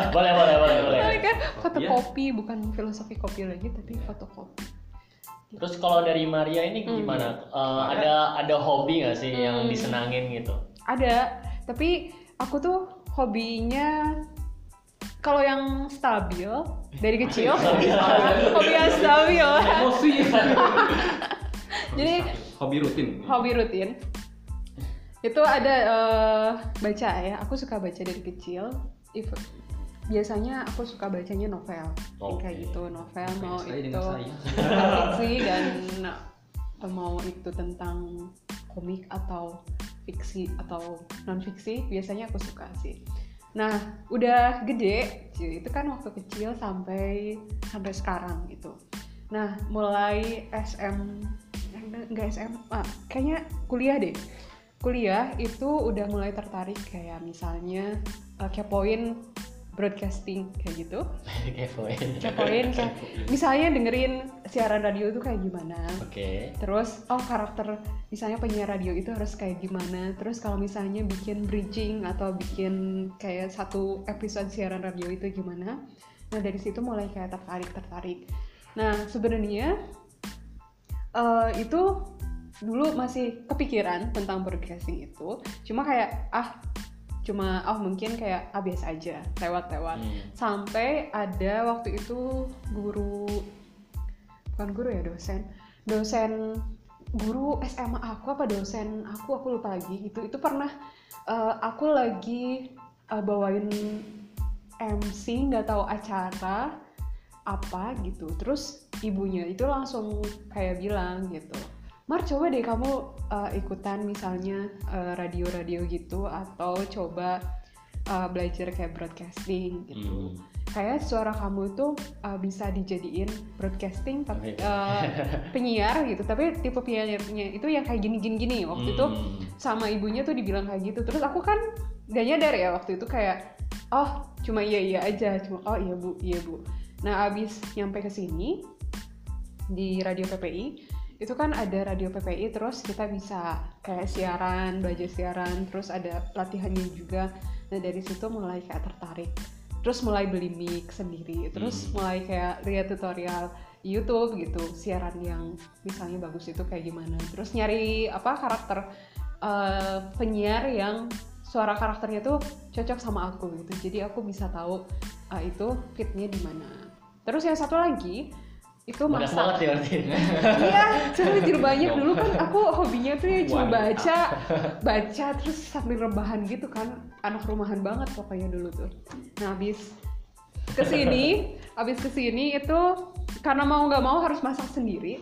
boleh boleh boleh boleh. Menarik kan? Iya. Fotokopi bukan filosofi kopi lagi tapi fotokopi. Terus kalau dari Maria ini Hmm. gimana? Eh, ada ada hobi nggak sih yang Hmm. disenangin gitu? Ada, tapi aku tuh hobinya kalau yang stabil dari kecil, hobi yang stabil. Emosi. Jadi, hobi rutin. hobi rutin. Itu ada eh, baca ya. Aku suka baca dari kecil. If- biasanya aku suka bacanya novel. Yang kayak gitu novel mau saya itu fiksi dan eh, mau itu tentang komik atau fiksi atau non fiksi biasanya aku suka sih. Nah udah gede itu kan waktu kecil sampai sampai sekarang gitu. Nah mulai SM enggak SMA kayaknya kuliah deh. Kuliah itu udah mulai tertarik kayak misalnya uh, kepoin broadcasting kayak gitu. Kepoin. Kepoin kayak misalnya dengerin siaran radio itu kayak gimana. Oke. Terus oh karakter misalnya penyiar radio itu harus kayak gimana. Terus kalau misalnya bikin bridging atau bikin kayak satu episode siaran radio itu gimana. Nah dari situ mulai kayak tertarik tertarik. Nah sebenarnya eh, itu dulu masih kepikiran tentang broadcasting itu. Cuma kayak ah cuma oh mungkin kayak ah biasa aja lewat-lewat. Hmm. sampai ada waktu itu guru bukan guru ya dosen. Dosen guru SMA aku apa dosen aku aku lupa lagi. Itu itu pernah eh, aku lagi eh, bawain MC nggak tahu acara apa gitu. Terus ibunya. Itu langsung kayak bilang gitu Mar coba deh kamu uh, ikutan misalnya uh, radio-radio gitu atau coba uh, belajar kayak broadcasting gitu. Hmm. kayak suara kamu itu uh, bisa dijadiin broadcasting tapi uh, penyiar gitu. Tapi tipe penyiarnya itu yang kayak gini gini waktu itu Hmm. sama ibunya tuh dibilang kayak gitu. Terus aku kan gak nyadar ya waktu itu kayak oh cuma iya iya aja cuma oh iya bu iya bu. Nah abis nyampe ke sini di radio PPI itu kan ada radio PPI terus kita bisa kayak siaran belajar siaran terus ada latihannya juga. Nah dari situ mulai kayak tertarik. Terus mulai beli mic sendiri terus Hmm. mulai kayak lihat tutorial YouTube gitu siaran yang misalnya bagus itu kayak gimana. Terus nyari apa karakter eh, penyiar yang suara karakternya tuh cocok sama aku gitu. Jadi aku bisa tahu eh, itu fitnya di mana. Terus yang satu lagi itu masak banget ya berarti. Iya, jujur banyak. Dulu kan aku hobinya tuh ya cuma baca, baca terus sambil rebahan gitu kan, anak rumahan banget pokoknya dulu tuh. Nah abis ke sini, abis ke sini itu karena mau nggak mau harus masak sendiri,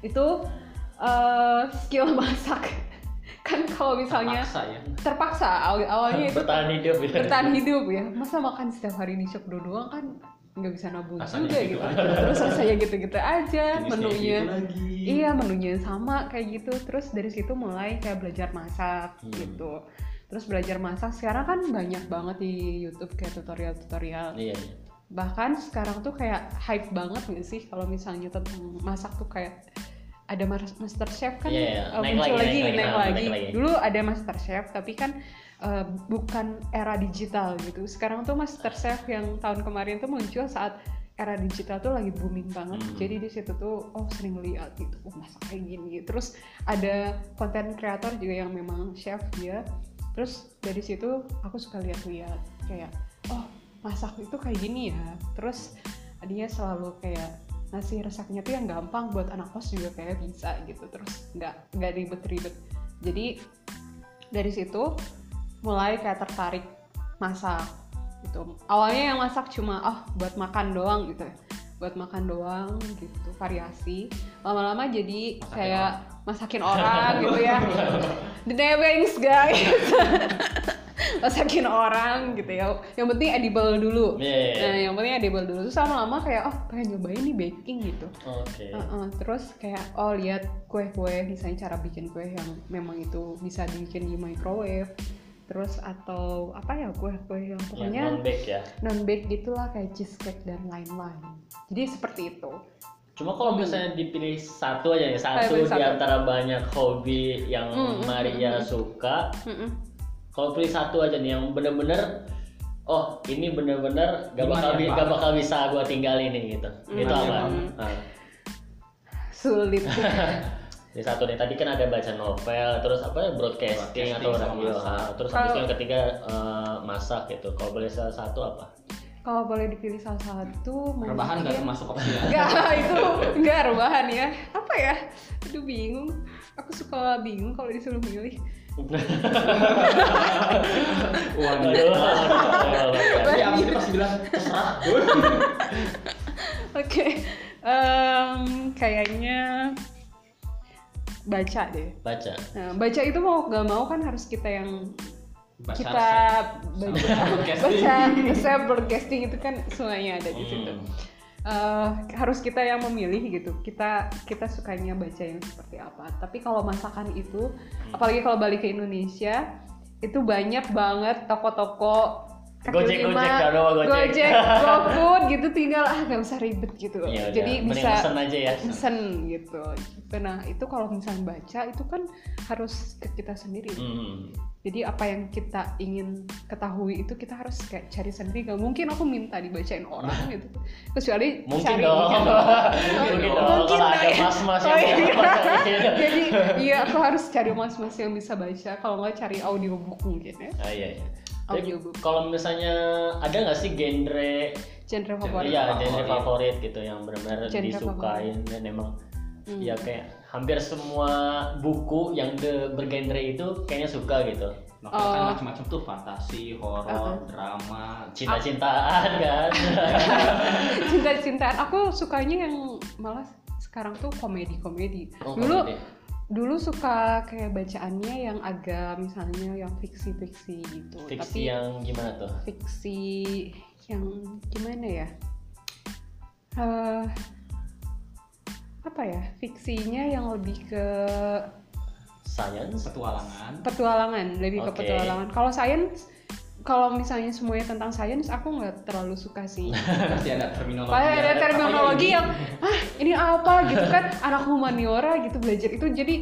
itu eh, skill masak. Kan kalau misalnya Terpaksa ya? terpaksa awal awalnya itu bertahan hidup ya. bertahan hidup ya. Masa makan setiap hari di shop doang kan nggak bisa nabung Rasanya juga gitu gitu terus rasanya gitu-gitu aja Jenisnya menunya gitu iya menunya sama kayak gitu terus dari situ mulai kayak belajar masak Hmm. gitu terus belajar masak sekarang kan banyak banget di YouTube kayak tutorial-tutorial iya iya. bahkan sekarang tuh kayak hype banget nggak sih kalau misalnya tentang masak tuh kayak ada Mas- Master Chef kan Iya, iya. uh, Naik muncul lagi, lagi, naik lagi, naik nah, lagi. naik lagi. Dulu ada Master Chef tapi kan uh, bukan era digital gitu. Sekarang tuh Master Chef yang tahun kemarin tuh muncul saat era digital tuh lagi booming banget. Hmm. Jadi di situ tuh oh sering lihat gitu, oh masak kayak gini. Terus ada konten kreator juga yang memang chef dia. Terus dari situ aku suka lihat-lihat kayak oh masak itu kayak gini ya. Terus dia selalu kayak ngasih resepnya tuh yang gampang buat anak kos juga kayak bisa gitu terus nggak nggak ribet-ribet jadi dari situ mulai kayak tertarik masak gitu. Awalnya yang masak cuma oh buat makan doang gitu. Ya buat makan doang gitu variasi. Lama-lama jadi Masakin kayak masakin orang gitu ya. The nevings guys. Masakin orang gitu ya. Yang penting edible dulu. Iya, iya, iya. nah yang penting edible dulu. Terus lama-lama kayak oh pengen nyobain nih baking gitu. Oke. Heeh, terus kayak oh lihat kue-kue misalnya cara bikin kue yang memang itu bisa dibikin di microwave terus atau apa ya kue-kue yang yang pokoknya non bake ya non bake gitulah kayak cheesecake dan lain-lain jadi seperti itu cuma kalau Hobi. misalnya dipilih satu aja nih satu di antara banyak hobi yang Hmm, hmm, Maria hmm, hmm. suka Mm-mm. kalau pilih satu aja nih yang bener-bener oh ini bener-bener gak bakal ya, gak bakal bisa gua tinggalin nih gitu itu Hmm. apa Hmm. Nah, sulit di satu nih tadi kan ada baca novel terus apa ya broadcasting, Broadcasting atau radio ah, terus habis itu Kalau- yang ketiga eh, masak gitu kalau boleh salah satu apa kalau boleh dipilih salah satu rebahan nggak mungkin- termasuk opsi ya Enggak, itu enggak rebahan ya. Apa ya? Aduh bingung. Aku suka bingung kalau disuruh milih. aduh. ya pasti bilang terserah Oke. Em, kayaknya baca deh. Baca. Nah baca itu mau gak mau kan harus kita yang Baca kita baca. Baca resep broadcasting itu kan semuanya ada di situ. Hmm. Eh, harus kita yang memilih gitu. Kita kita sukanya baca yang seperti apa. Tapi kalau masakan itu Hmm. apalagi kalau balik ke Indonesia itu banyak banget toko-toko kaki Gojek, lima, Gojek, doang Gojek. Gojek, GoFood gitu tinggal ah nggak usah ribet gitu Iya, udah. jadi Mending bisa pesen aja ya pesen gitu Gitu. nah itu kalau misalnya baca itu kan harus ke kita sendiri Hmm. jadi apa yang kita ingin ketahui itu kita harus kayak cari sendiri gak mungkin aku minta dibacain orang gitu kecuali mungkin cari dong mungkin dong Mungkin kalau ada ya. mas-mas Oh, yang iya. bisa bacain. jadi iya aku harus cari mas-mas yang bisa baca kalau nggak cari audiobook mungkin ya ah, iya iya Audiobook. kalau misalnya ada nggak sih genre genre favorit iya genre favorit gitu yang benar-benar disukain dan emang Hmm. ya kayak hampir semua buku yang de, bergenre itu kayaknya suka gitu Novel kan Oh. macam-macam tuh fantasi, horor, Uh-uh. drama. cinta-cintaan kan cinta-cintaan aku sukanya yang malah sekarang tuh komedi-komedi Oh, dulu komedi. Dulu suka kayak bacaannya yang agak misalnya yang fiksi-fiksi gitu. Fiksi tapi yang gimana tuh? fiksi yang gimana ya? Eh, apa ya? Fiksinya yang lebih ke science? Petualangan. petualangan lebih ke Oke. petualangan. Kalau sains kalau misalnya semuanya tentang sains aku nggak terlalu suka sih Pasti ada terminologi. Padahal ada terminologi ini? yang ah ini apa gitu kan anak humaniora gitu belajar itu jadi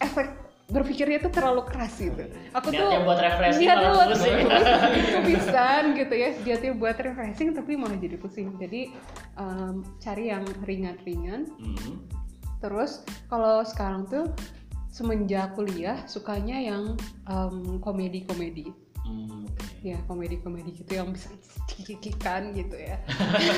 efek berpikirnya tuh terlalu keras gitu. Aku Niatnya tuh buat refreshing niatnya buat pusing. kepisan gitu ya. Niatnya buat refreshing tapi malah jadi pusing. Jadi em, cari yang ringan-ringan. Hmm. Terus kalau sekarang tuh semenjak kuliah sukanya yang em, komedi-komedi. Hmm, oke. Ya komedi-komedi gitu yang bisa kikikan gitu ya.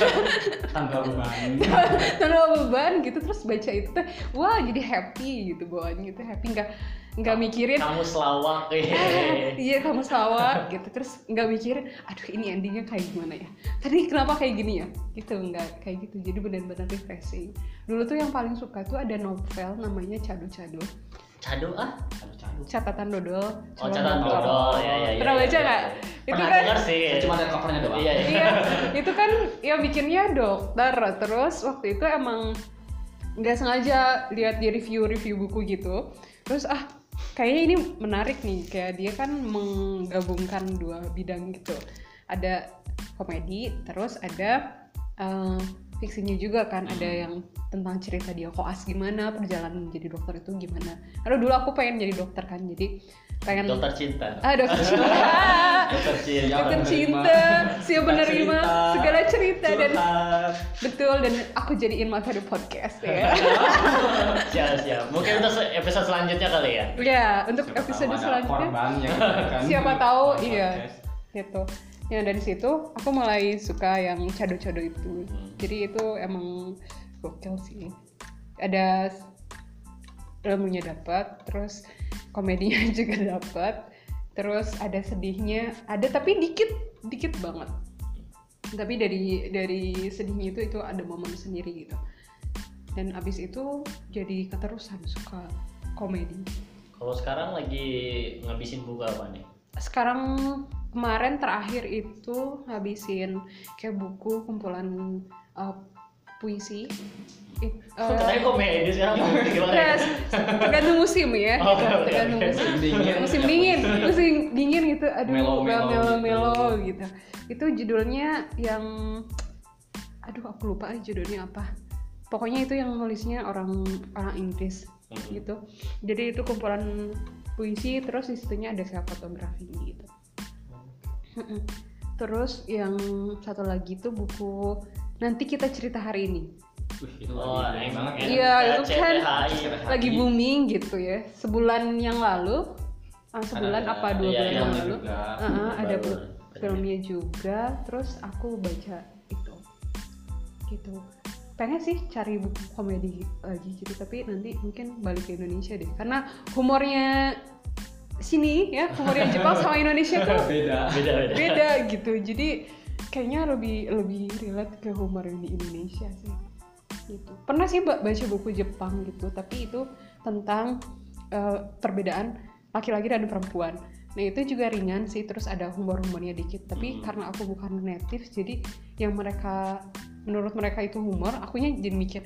tanpa beban. tanpa beban gitu terus baca itu tuh wah jadi happy gitu bawaannya gitu happy nggak nggak mikirin kamu selawak "Ah, eh. iya kamu sawah gitu terus nggak mikirin aduh ini endingnya kayak gimana ya tadi kenapa kayak gini ya gitu nggak kayak gitu jadi benar-benar refreshing dulu tuh yang paling suka tuh ada novel namanya Cado Cado cado ah catatan dodol. Oh catatan dokter. dodol. ya ya ya pernah ya, baca ya, nggak? Ya. itu pernah kan dengar sih. Cuma ada covernya doang. iya iya. Iya itu kan ya bikinnya dokter. Terus waktu itu emang nggak sengaja lihat di review-review buku gitu. Terus ah kayaknya ini menarik nih. Kayak dia kan menggabungkan dua bidang gitu. Ada komedi terus ada eh, fiksinya juga kan ada yang tentang cerita dia koas gimana perjalanan menjadi dokter itu gimana. Aduh dulu aku pengen jadi dokter kan jadi pengen dokter cinta. Ah dokter cinta. Dokter cinta Dokter cinta, siap menerima segala cerita dan curhat. betul dan aku jadiin materi podcast ya. siap siap. Mungkin untuk episode selanjutnya kali ya? Ya, untuk Siapa episode selanjutnya. yang diberikan siapa tahu iya. gitu. Ya dari situ aku mulai suka yang cado-cado itu. Hmm. Jadi itu emang gokil sih. Ada ilmunya dapat, terus komedinya juga dapat, terus ada sedihnya, ada tapi dikit, dikit banget. Tapi dari dari sedihnya itu itu ada momen sendiri gitu. Dan abis itu jadi keterusan suka komedi. kalau sekarang lagi ngabisin buku apa nih Sekarang kemarin terakhir itu ngabisin kayak buku kumpulan uh, puisi. It- uh, katanya komedi sekarang gimana ya? Terus, tergantung musim ya, Oh, gitu. tergantung musim. Dingin. Musim dingin, musim dingin gitu. Aduh, Melo-melo melo-melo gitu. gitu. Itu judulnya yang, aduh aku lupa aja judulnya apa. Pokoknya itu yang nulisnya orang orang Inggris Hmm. gitu. Jadi itu kumpulan puisi, terus di situnya ada self fotografi gitu. Terus yang satu lagi tuh buku nanti kita cerita hari ini. Wih, itu Oh, lagi booming yang- banget ya. Iya, itu kan lagi booming gitu ya. Sebulan yang lalu, ah, sebulan Ada- apa dua iya, bulan iya, yang lalu, juga. uh-uh, ada Baru. filmnya juga. Terus aku baca itu, gitu. Pengen sih cari buku komedi lagi gitu, tapi nanti mungkin balik ke Indonesia deh. Karena humornya sini ya, humornya Jepang sama Indonesia tuh Beda. beda beda beda gitu jadi kayaknya lebih lebih relate ke humor di Indonesia sih gitu pernah sih ba- baca buku Jepang gitu tapi itu tentang eh, perbedaan laki-laki dan perempuan. Nah itu juga ringan sih, terus ada humor-humornya dikit. Tapi Hmm. karena aku bukan native, jadi yang mereka menurut mereka itu humor, akunya jadi mikir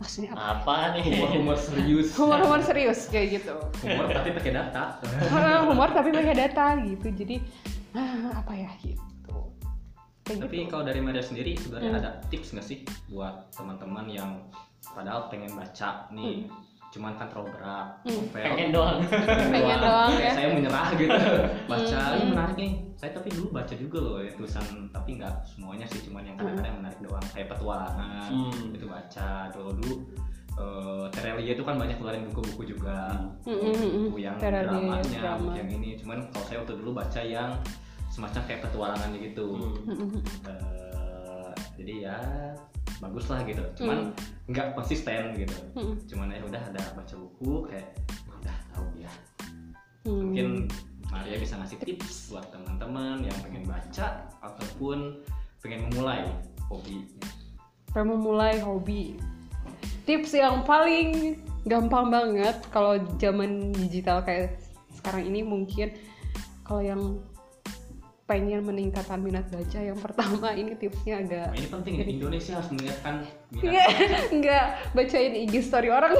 maksudnya apa? apa nih humor-humor serius Humor-humor serius kayak gitu. humor tapi pakai data humor tapi pakai data gitu. Jadi ah, apa ya gitu. Kayak tapi gitu. kalau dari Maria sendiri sebenarnya Hmm. ada tips nggak sih buat teman-teman yang padahal pengen baca nih cuman kan terlalu berat Hmm. novel pengen doang Pengen doang Kayak ya. saya menyerah gitu baca Hmm. ini menarik nih saya tapi dulu baca juga loh ya tulisan tapi nggak semuanya sih cuman yang kadang-kadang menarik doang kayak petualangan Hmm. itu baca dulu dulu eh, Terelia itu kan banyak keluarin buku-buku juga Hmm, hmm, hmm, buku yang Terelia, dramanya drama. buku yang ini cuman kalau saya waktu dulu baca yang semacam kayak petualangan gitu Hmm. Hmm, hmm, hmm. Eh, jadi ya bagus lah gitu. Cuman nggak konsisten gitu. Hmm, cuman ya udah ada baca buku kayak "Oh, udah tahu ya hmm. mungkin Maria bisa ngasih tips buat teman-teman yang pengen baca ataupun pengen memulai hobi. Pengen memulai hobi. Tips yang paling gampang banget kalau zaman digital kayak sekarang ini mungkin kalau yang pengen meningkatkan minat baca yang pertama ini tipsnya agak ini penting ya Indonesia harus meningkatkan minat Nggak, nggak bacain IG story orang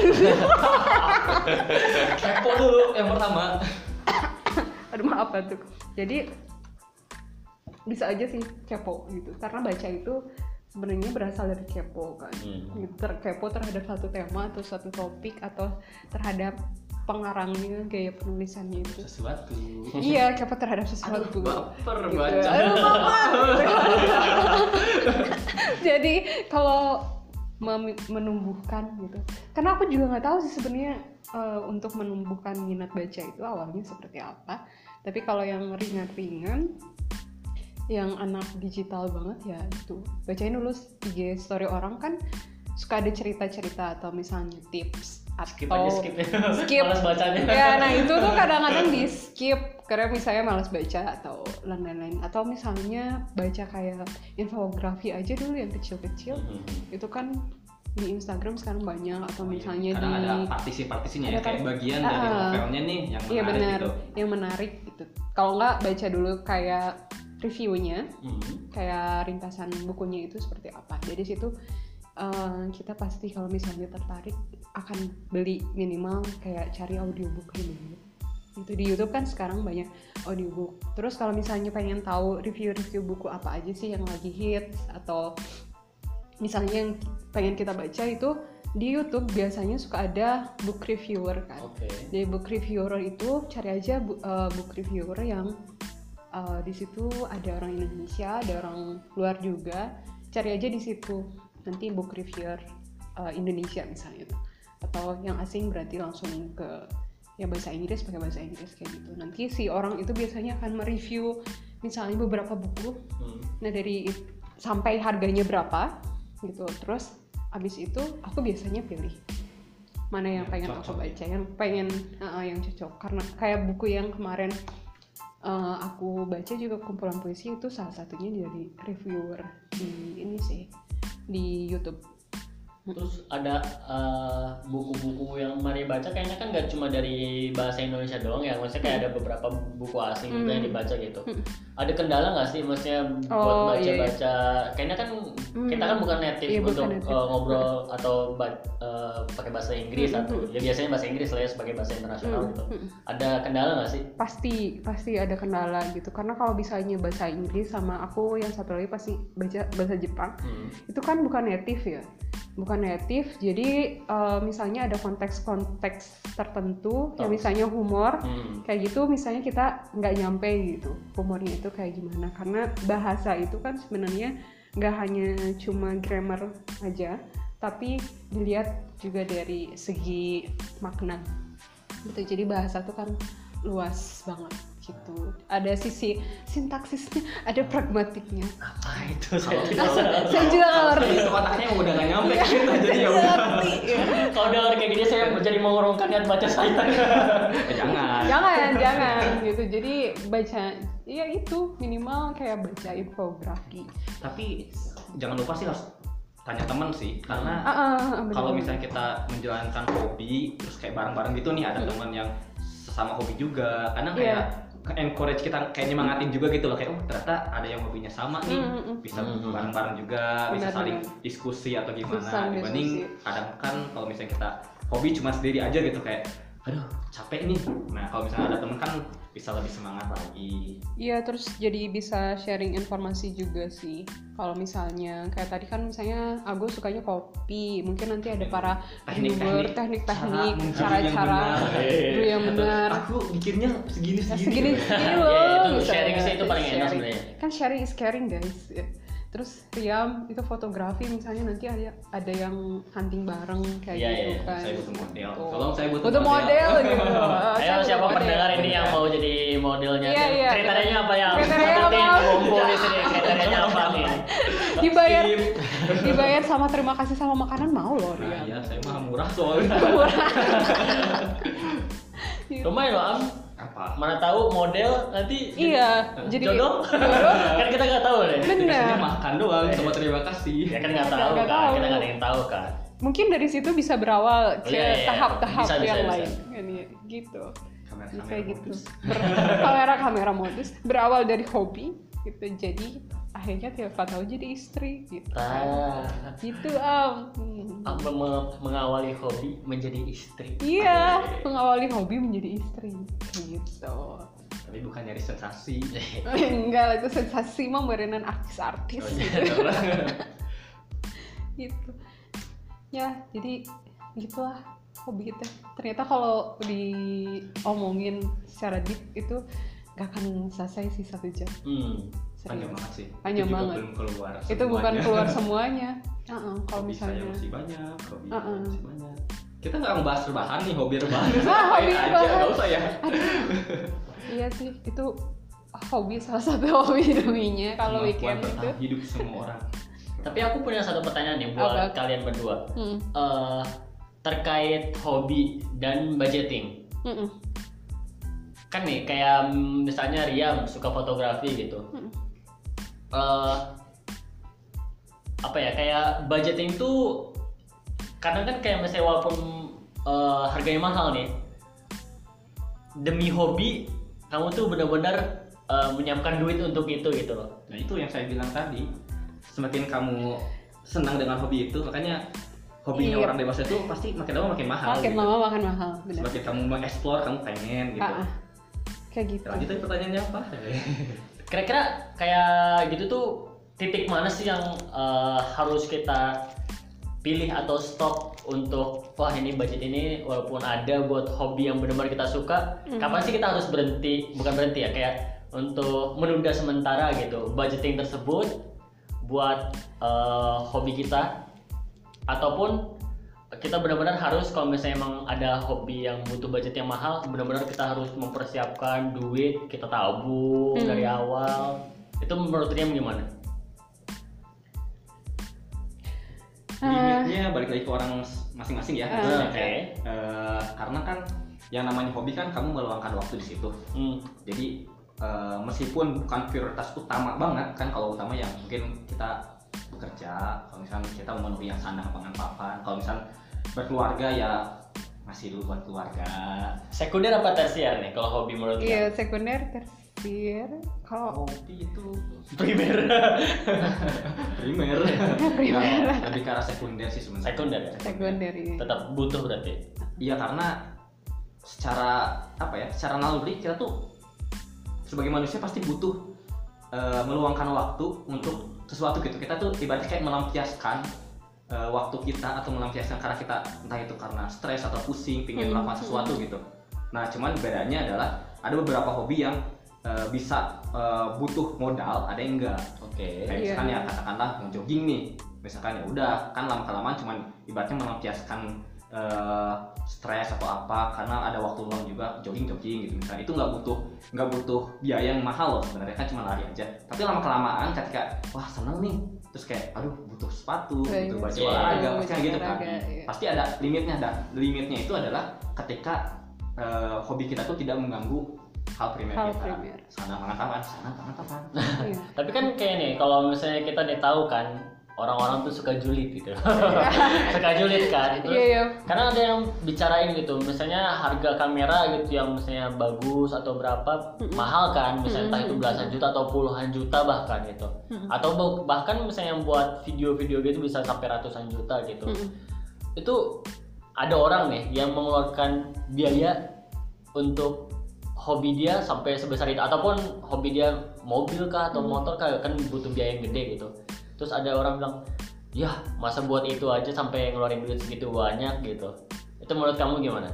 kepo dulu yang pertama Aduh maaf tuh. Jadi bisa aja sih kepo gitu. Karena baca itu sebenarnya berasal dari kepo kan. Hmm. Gitu, ter- kepo terhadap satu tema atau satu topik atau terhadap pengarangnya gaya penulisannya itu. sesuatu iya, kepo terhadap sesuatu. baper Gitu. baca Aduh, baper. Jadi kalau menumbuhkan gitu. Karena aku juga nggak tahu sih sebenarnya eh, untuk menumbuhkan minat baca itu awalnya seperti apa. Tapi kalau yang ringan-ringan, yang anak digital banget ya itu bacain dulu IG story orang kan suka ada cerita-cerita atau misalnya tips skip atau aja skip. Skip. malas bacanya. Ya nah itu tuh kadang-kadang di skip. Karena misalnya malas baca atau lain-lain. Atau misalnya baca kayak infografi aja dulu yang kecil-kecil. Hmm. itu kan di Instagram sekarang banyak. Atau Oh iya, misalnya kadang di ada partisi-partisinya ya kayak part- bagian dari Ah, novelnya nih yang iya menarik benar. gitu. Yang menarik gitu. Kalau nggak baca dulu kayak reviewnya. Hmm. kayak ringkasan bukunya itu seperti apa. Jadi situ eh, kita pasti kalau misalnya tertarik akan beli minimal kayak cari audiobook dulu. Itu di YouTube kan sekarang banyak audiobook. Terus kalau misalnya pengen tahu review-review buku apa aja sih yang lagi hits atau misalnya yang pengen kita baca itu di YouTube biasanya suka ada book reviewer kan. Oke. Dari book reviewer itu cari aja bu- eh, book reviewer yang eh, di situ ada orang Indonesia, ada orang luar juga. Cari aja di situ. Nanti book reviewer eh, Indonesia misalnya. itu. Atau yang asing berarti langsung ke ya bahasa Inggris pakai bahasa Inggris kayak gitu. Nanti si orang itu biasanya akan mereview misalnya beberapa buku. Hmm. Nah dari sampai harganya berapa gitu. Terus abis itu aku biasanya pilih mana yang Yang pengen aku cocok ya. baca, yang pengen uh, yang cocok. Karena kayak buku yang kemarin uh, aku baca juga kumpulan puisi itu salah satunya dari reviewer di ini sih di YouTube. Terus ada eh, buku-buku yang Mari baca kayaknya kan nggak cuma dari bahasa Indonesia doang ya, maksudnya kayak ada beberapa buku asing juga yang Hmm. dibaca gitu. Hmm. Ada kendala nggak sih, maksudnya Oh, buat iya, iya. baca-baca? Kayaknya kan Hmm. kita kan bukan native Iya, bukan untuk native. eh, ngobrol atau eh, pakai bahasa Inggris Hmm, atau hmm. ya biasanya bahasa Inggris lah ya sebagai bahasa internasional Hmm, gitu. hmm. Ada kendala nggak sih? pasti pasti ada kendala gitu karena kalau misalnya bahasa Inggris sama aku yang satu lagi pasti baca bahasa Jepang Hmm. itu kan bukan native ya bukan native jadi eh, misalnya ada konteks-konteks tertentu yang Oh. misalnya humor Hmm. kayak gitu misalnya kita nggak nyampe gitu humornya itu kayak gimana. Karena bahasa itu kan sebenarnya nggak hanya cuma grammar aja tapi dilihat juga dari segi makna. Gitu. Jadi bahasa tuh kan luas banget gitu ada sisi sintaksisnya ada pragmatiknya Apa itu saya Kalau- tidak saya, juga nggak ngerti itu otaknya udah gak nyampe Iya, kita jadi ya udah ngerti ya. Kalau dengar kayak gini saya jadi mengurungkan niat baca saya. Eh, jangan jangan jangan gitu jadi baca ya itu minimal kayak baca infografi tapi jangan lupa sih harus tanya teman sih karena Ah, ah, ah, bener. kalau misalnya kita menjalankan hobi terus kayak bareng-bareng gitu nih ada Hmm. teman yang sesama hobi juga kadang Iya. kayak encourage kita kayak nyemangatin juga gitu loh kayak oh ternyata ada yang hobinya sama nih Mm, mm, mm. bisa Hmm. bareng-bareng juga bisa Benar, saling benar. diskusi atau gimana dibanding diskusi. kadang kan kalau misalnya kita hobi cuma sendiri aja gitu kayak aduh capek nih nah kalau misalnya ada temen kan bisa lebih semangat lagi Iya terus jadi bisa sharing informasi juga sih. Kalau misalnya kayak tadi kan misalnya aku sukanya kopi, mungkin nanti ada para reviewer, Teknik-teknik, cara-cara brew yang benar. aku bikinnya segini Ya, segini segini segini Iya, loh. itu bisa sharing ya, sih itu paling enak sebenarnya. Kan sharing is caring guys. Ya. Terus Riam itu fotografi misalnya nanti ada ada yang hunting bareng kayak Iya, gitu iya, kan. saya butuh model Gitu. tolong saya butuh, Butuh model gitu. Ayo siapa model. pendengar ini yang mau jadi modelnya? Iya, iya. Kriterianya apa yang Kriterianya apa? Kumpul di sini kriterianya apa nih? dibayar dibayar sama terima kasih sama makanan mau loh nah Riam. ya saya mah murah soalnya Gitu. Lumayan loh. Apa Mana tahu model nanti Iya, jadi jodoh? jodoh. kan kita nggak tahu deh. Bener. Biasanya makan doang sama terima kasih Ya kan nggak tahu kan, tahu. kita nggak ada yang tahu kan. Mungkin dari situ bisa berawal Oh, ke iya, iya. tahap-tahap Bisa, bisa, yang bisa. lain. Kan, ya, gitu. kamera Bisa gitu. kamera modus berawal dari hobi gitu. Jadi akhirnya tiap tahu jadi istri gitu. Ah, Gitu am. Mem- mem- mengawali hobi menjadi istri. Iya, mengawali hobi menjadi istri. Gitu. tapi bukan nyari sensasi Enggak itu sensasi mah berenan artis-artis Oh, gitu. iya. gitu ya jadi gitulah hobi kita ternyata kalau diomongin secara deep itu gak akan selesai sih satu jam Hmm. Panjang serius banget sih Panjang Itu juga banget. belum keluar itu bukan semuanya. keluar semuanya Uh-uh, kalau hobi saya misalnya masih banyak hobi Uh-uh. saya masih banyak kita nggak ngebahas rebahan nih hobi rebahan Ah, hobi Aja, rebahan. nggak usah ya iya sih itu hobi salah satu hobi dominya kalau weekend itu hidup semua orang Tapi aku punya satu pertanyaan nih buat Apa? kalian berdua. Hmm, Eh, terkait hobi dan budgeting. mm-mm, Kan nih kayak mm, misalnya Riam suka fotografi gitu. mm-mm. Eh, apa ya kayak budgeting tuh kadang kan kayak misalnya walaupun eh, harganya mahal nih demi hobi kamu tuh benar-benar eh, menyiapkan duit untuk itu gitu loh nah itu yang saya bilang tadi semakin kamu senang dengan hobi itu makanya hobinya Iya. orang dewasa itu pasti makin lama makin mahal makin gitu. lama makin mahal benar semakin kamu mengeksplor kamu pengen gitu Ah, ah. kayak gitu lanjutin pertanyaannya apa kira-kira kayak gitu tuh titik mana sih yang eh, harus kita pilih atau stop untuk wah ini budget ini walaupun ada buat hobi yang benar-benar kita suka Mhm. kapan sih kita harus berhenti bukan berhenti ya kayak untuk menunda sementara gitu budgeting tersebut buat eh, hobi kita ataupun kita benar-benar harus kalau misalnya emang ada hobi yang butuh budget yang mahal benar-benar kita harus mempersiapkan duit kita tabung Hmm. dari awal itu menurut Riam gimana? Ah. limitnya balik lagi ke orang masing-masing ya Ah. Oke. kayak, eh, karena kan yang namanya hobi kan kamu meluangkan waktu di situ Hmm. jadi eh, meskipun bukan prioritas utama banget kan kalau utama yang mungkin kita bekerja kalau misalnya kita memenuhi yang sandang pangan papan kalau misalnya berkeluarga ya masih dulu buat keluarga Sekunder apa tersier nih kalau hobi menurut iya sekunder tersier kalau hobi itu Primer. primer Primer. Ya, lebih ke arah sekunder sih sebenarnya Sekunder ya? sekunder iya. Tetap butuh berarti. Iya karena secara apa ya secara naluri kita tuh sebagai manusia pasti butuh eh, meluangkan waktu untuk sesuatu gitu kita tuh ibaratnya kayak melampiaskan eh, waktu kita atau melampiaskan karena kita entah itu karena stres atau pusing pingin Hmm. melakukan sesuatu gitu nah cuman bedanya adalah ada beberapa hobi yang eh, bisa eh, butuh modal ada yang enggak Oke. kayak Iya. misalkan ya katakanlah mau jogging nih misalkan ya udah kan lama kelamaan cuman ibaratnya melampiaskan eh, stres atau apa karena ada waktu luang juga jogging jogging gitu misalnya itu nggak butuh nggak butuh biaya yang mahal loh sebenarnya kan cuma lari aja tapi lama kelamaan ketika wah seneng nih terus kayak aduh butuh sepatu Iya, butuh iya. baju Iya, olahraga pasti kayak gitu kan iya. pasti ada limitnya dan limitnya itu adalah ketika eh, hobi kita tuh tidak mengganggu hal primer Hal kita primer. sana pangan papan sana pangan papan Iya. Tapi kan kayak nih, kalau misalnya kita nih tahu kan orang-orang tuh suka julid gitu. Suka julid kan terus Iya, iya. karena ada yang bicarain gitu misalnya harga kamera gitu yang misalnya bagus atau berapa mahal kan misalnya entah itu belasan juta atau puluhan juta bahkan gitu. Atau bah- bahkan misalnya yang buat video-video gitu bisa sampai ratusan juta gitu. Itu ada orang nih yang mengeluarkan biaya untuk hobi dia sampai sebesar itu ataupun hobi dia mobil kah atau motor kah kan butuh biaya yang gede gitu terus ada orang bilang ya masa buat itu aja sampai ngeluarin duit segitu banyak gitu itu menurut kamu gimana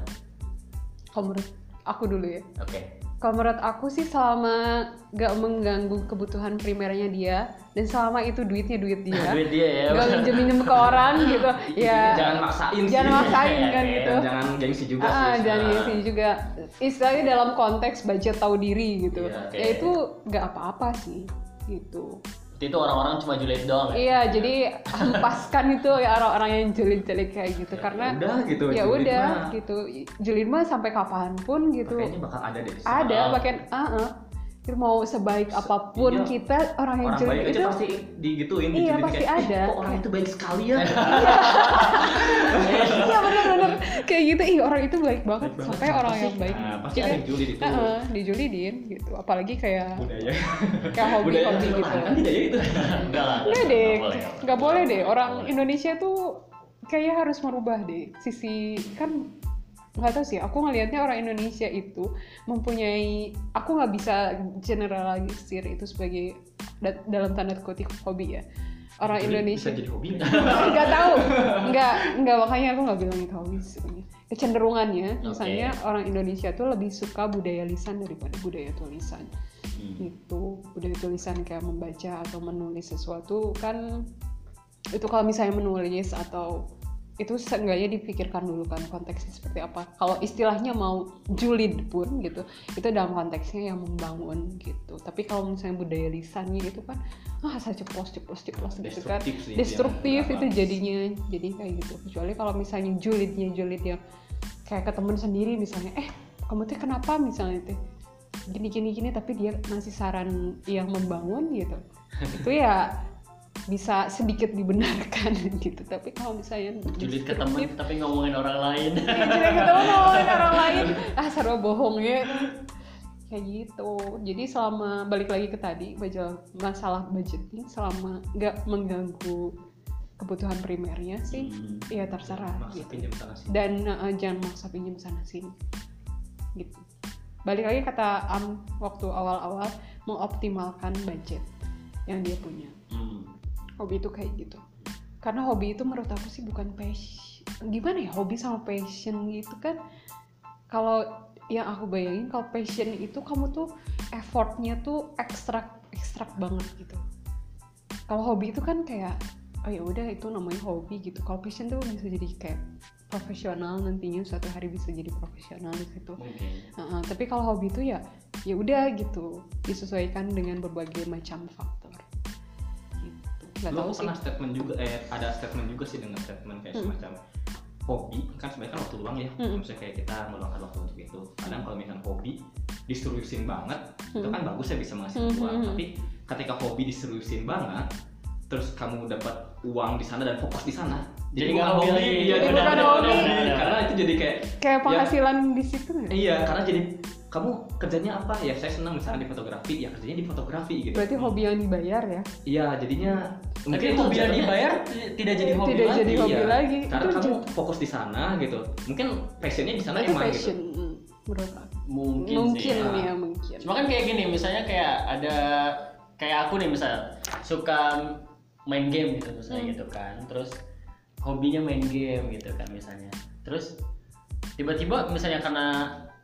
Kalau menurut aku dulu ya. oke Kalau menurut aku sih selama gak mengganggu kebutuhan primernya dia dan selama itu duitnya duit dia, duit dia ya gak minjem-minjem ke orang gitu, ya jangan maksain sih jangan maksain kan Iya, gitu. Dan jangan gengsi juga Ah, sih dan Nah, sih juga istilahnya dalam konteks budget tahu diri gitu. Iya, oke. Ya itu nggak apa-apa sih gitu. Itu orang-orang cuma julid doang ya Iya, jadi hempaskan itu ya orang-orang yang julid-julid kayak gitu karena udah gitu ya udah mah. gitu. Julid mah sampai kapan pun gitu. kayaknya bakal ada deh Ada Ah. bahkan ah ah. Itu mau sebaik apa pun iya. kita orang yang orang baik itu pasti digituin Iya, pasti kayak, "Eh, ada." kok orang itu baik sekali ya iya benar-benar kayak gitu ih orang itu baik banget Baik banget. sampai orang Pasti- yang baik nah, pasti Kita- ada julid itu Heeh, dijulidin gitu apalagi kayak budaya kayak hobi budaya hobi gitu dipertahankan tidak ya itu enggak lah Enggak deh, nggak boleh. nggak boleh deh. Orang. Indonesia tuh kayaknya harus merubah deh sisi kan nggak tahu sih. Aku ngelihatnya orang Indonesia itu mempunyai, aku nggak bisa generalisir itu sebagai da- dalam tanda kutip hobi ya. Orang Julid Indonesia bisa jadi hobi nggak tahu, nggak nggak makanya aku nggak bilang itu hobi sebenarnya. Kecenderungannya, misalnya orang Indonesia tuh lebih suka budaya lisan daripada budaya tulisan Hmm. itu budaya tulisan kayak membaca atau menulis sesuatu kan itu kalau misalnya menulis atau itu seenggaknya dipikirkan dulu kan konteksnya seperti apa. Kalau istilahnya mau julid pun gitu itu dalam konteksnya yang membangun gitu. Tapi kalau misalnya budaya lisannya itu kan ah asal ceplos ceplos ceplos gitu kan. Destruktif itu jadinya jadi kayak gitu. Kecuali kalau misalnya julidnya julid yang kayak ke temen sendiri misalnya eh kamu tuh kenapa? misalnya teh gini gini gini tapi dia ngasih saran yang membangun gitu. Itu ya bisa sedikit dibenarkan gitu. Tapi kalau misalnya julid ke temen tapi ngomongin orang lain. Ya, julid ke temen ngomongin orang lain. Ah sarwa bohong ya. Kayak gitu. Jadi selama balik lagi ke tadi masalah budgeting selama nggak mengganggu kebutuhan primernya sih Hmm. ya terserah maksa gitu. pinjam sana sini. Dan uh, jangan maksa pinjam sana sini. Gitu. Balik lagi kata Am waktu awal-awal mengoptimalkan budget yang dia punya. Hmm. Hobi itu kayak gitu. Karena hobi itu menurut aku sih bukan passion. Gimana ya? Hobi sama passion gitu kan. Kalau yang aku bayangin kalau passion itu kamu tuh effortnya tuh ekstrak ekstrak banget gitu. Kalau hobi itu kan kayak oh ya udah itu namanya hobi gitu. Kalau passion tuh bisa jadi kayak profesional nantinya suatu hari bisa jadi profesional di situ. Mungkin Uh-uh, tapi kalau hobi itu ya ya udah gitu. Disesuaikan dengan berbagai macam faktor. gitu nggak Lu tahu aku sih pernah statement juga eh ada statement juga sih dengan statement kayak Mm. semacam hobi kan sebenarnya kan waktu luang ya Mm. maksudnya kayak kita meluangkan waktu untuk itu kadang kalau misalkan hobi diseriusin banget itu kan bagus ya bisa menghasilkan Mm, uang mm, mm. tapi ketika hobi diseriusin banget terus kamu dapat uang di sana dan fokus di sana Jadi bukan nggak hobi iya Jadi bukan hobi. karena itu jadi kayak kayak ya, penghasilan di situ nggak? iya karena jadi kamu kerjanya apa ya saya senang misalnya di fotografi ya kerjanya di fotografi gitu berarti hobi yang dibayar ya iya jadinya tapi hobi yang dibayar ti- tidak jadi hobi Tidak lagi jadi hobi Iya, lagi. Karena Itu kamu fokus di sana gitu. Mungkin passionnya di sana itu emang passion gitu. mm, menurut aku mungkin, mungkin sih ya mungkin Cuma kan kayak gini, misalnya kayak ada kayak aku nih misalnya suka main game gitu misalnya Hmm. gitu kan. Terus hobinya main game gitu kan misalnya. Terus tiba-tiba misalnya karena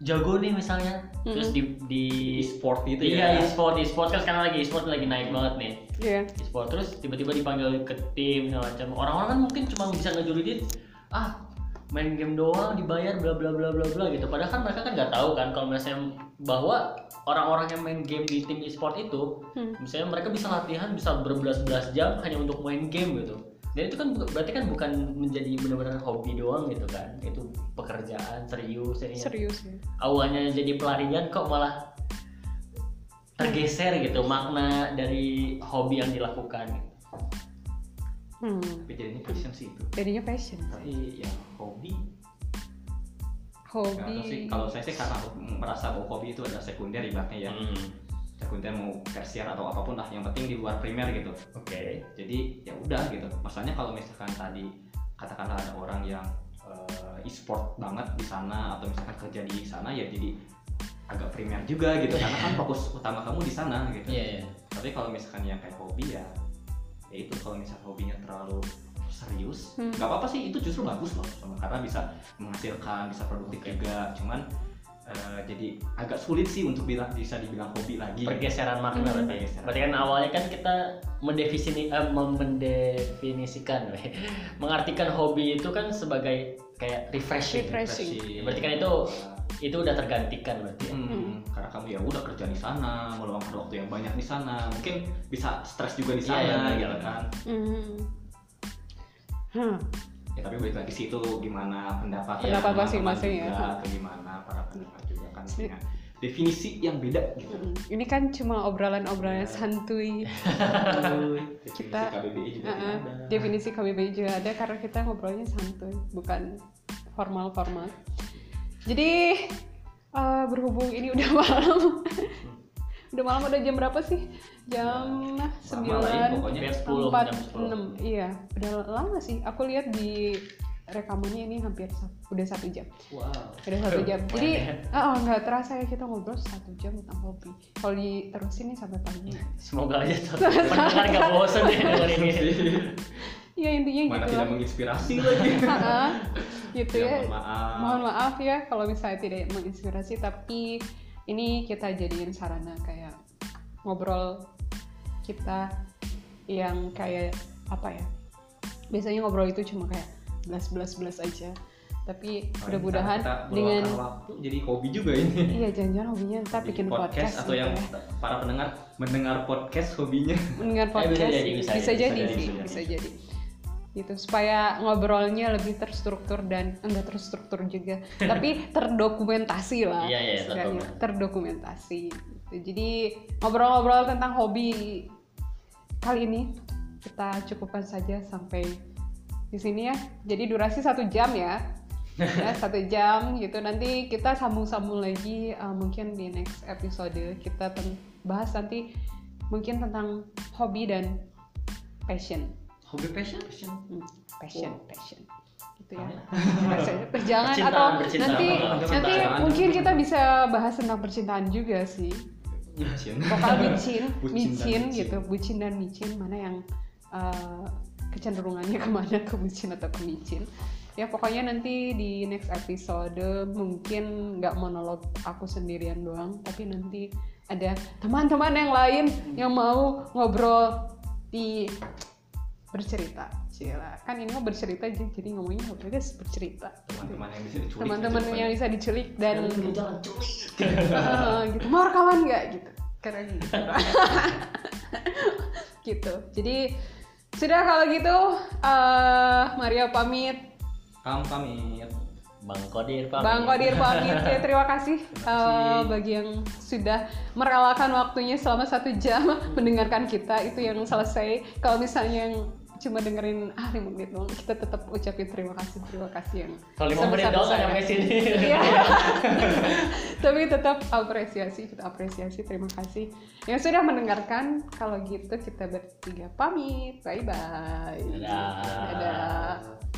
jago nih misalnya, terus di di E-sport gitu iya ya. e-sport e-sport. Kan sekarang lagi e-sport lagi naik banget nih. Iya. e-sport. Terus tiba-tiba dipanggil ke tim segala macam. Orang-orang kan mungkin cuma bisa ngejulidin ah main game doang dibayar bla bla bla bla bla gitu. Padahal kan mereka kan nggak tahu kan kalau misalnya bahwa orang-orang yang main game di tim e-sport itu Hmm. misalnya mereka bisa latihan bisa berbelas-belas jam hanya untuk main game gitu dan itu kan berarti kan bukan menjadi benar-benar hobi doang gitu kan. Itu pekerjaan serius ini serius ya. Awalnya jadi pelarian kok malah tergeser gitu makna dari hobi yang dilakukan. Hmm. tapi jadinya passion sih itu. Jadinya passion. tapi ya hobi. Sih. Hobi. kalau saya sih karena merasa bahwa hobi itu ada sekunder ibaratnya ya. Hmm, sekunder mau tersier atau apa pun lah yang penting di luar primer gitu Oke. jadi ya udah gitu masalahnya kalau misalkan tadi katakanlah ada orang yang eh, e-sport banget di sana atau misalkan kerja di sana ya jadi agak primer juga gitu karena kan fokus utama kamu di sana gitu Iya, iya. tapi kalau misalkan yang kayak hobi ya ya itu kalau misalkan hobinya terlalu serius Hmm. nggak apa-apa sih itu justru bagus loh sama karena bisa menghasilkan bisa produktif Oke. juga cuman eh, jadi agak sulit sih untuk bilang bisa dibilang hobi lagi Pergeseran makna Hmm. berarti. Pergeseran. Berarti kan awalnya kan kita mendefinisi, eh, mendefinisikan, mengartikan hobi itu kan sebagai kayak refreshing. Refreshing. Berarti kan itu itu udah tergantikan berarti. ya? Hmm, karena kamu ya udah kerja di sana, meluangkan waktu yang banyak di sana, mungkin bisa stres juga di sana, Iya, iya, gitu iya. kan. Hmm. Hmm. Ya tapi balik lagi sih itu gimana pendapat Pendapat masing-masing ya. atau gimana para pendengar juga kan punya definisi yang beda gitu. Hmm. Ini kan cuma obrolan-obrolan Iya. santuy. Definisi Kita- KBBI juga tidak ada. Definisi KBBI juga ada karena kita ngobrolnya santuy, bukan formal-formal. Jadi eh, berhubung ini udah malam, udah malam udah jam berapa sih? Jam ya, sembilan pokoknya. Hampir 10 empat jam 10. enam. Iya, udah lama sih. Aku lihat di rekamannya ini hampir udah satu jam. Wow. Udah satu jam. Jadi ah, oh, nggak terasa ya kita ngobrol satu jam tentang hobi. Kalau diterusin nih sampai pagi. Semoga aja pendengar nggak bosan deh denger ini. Ya intinya Mana gitu tidak lah. menginspirasi lagi. Ah, gitu Ya, ya. mohon maaf. Mohon maaf ya kalau misalnya tidak menginspirasi, tapi ini kita jadiin sarana kayak ngobrol kita yang kayak apa ya? Biasanya ngobrol itu cuma kayak belas belas belas aja. Tapi Oh, mudah-mudahan dengan waktu jadi hobi juga ini. iya jangan-jangan hobinya kita Di bikin podcast, atau gitu yang ya. para pendengar mendengar podcast hobinya. mendengar Eh, bisa podcast jadi, bisa bisa, jadi, jadi, bisa sih jadi. bisa jadi gitu supaya ngobrolnya lebih terstruktur dan enggak terstruktur juga tapi terdokumentasi lah Iya, iya, terdokumentasi gitu. jadi ngobrol-ngobrol tentang hobi kali ini kita cukupkan saja sampai di sini ya. Jadi durasi satu jam ya. Ya satu jam gitu. Nanti kita sambung-sambung lagi uh, mungkin di next episode kita bahas nanti mungkin tentang hobi dan passion. Hobi passion? Hmm, passion passion. Gitu ya. Oh. Passion, Percintaan, atau nanti nanti mungkin kita bisa bahas tentang percintaan juga sih Bucin. vokal bucin, Bucin dan micin micin. gitu, bucin dan micin mana yang uh, kecenderungannya ke mana ke bucin atau ke micin. Ya pokoknya nanti di next episode mungkin nggak monolog aku sendirian doang, tapi nanti ada teman-teman yang lain yang mau ngobrol di bercerita. Cila, kan ini mau bercerita jadi jadi ngomongnya apa guys bercerita. Teman-teman yang bisa diculik. Teman-teman yang bisa diculik dan jangan culik. Gitu mau rekaman nggak gitu keren gitu gitu jadi sudah kalau gitu eh Maria pamit Kamu pamit. Bang Kodir Pak. Bang Kodir pamit ya terima kasih Terima eh, kasih. bagi yang sudah merelakan waktunya selama satu jam mendengarkan kita itu yang selesai kalau misalnya yang cuma dengerin ah lima menit doang kita tetap ucapin terima kasih terima kasih yang Kalau lima menit doang kan sebesar-besarnya. sampai sini. Iya. Tapi tetap apresiasi, kita apresiasi. Terima kasih yang sudah mendengarkan. Kalau gitu kita bertiga pamit. Bye bye. Dadah. Dadah.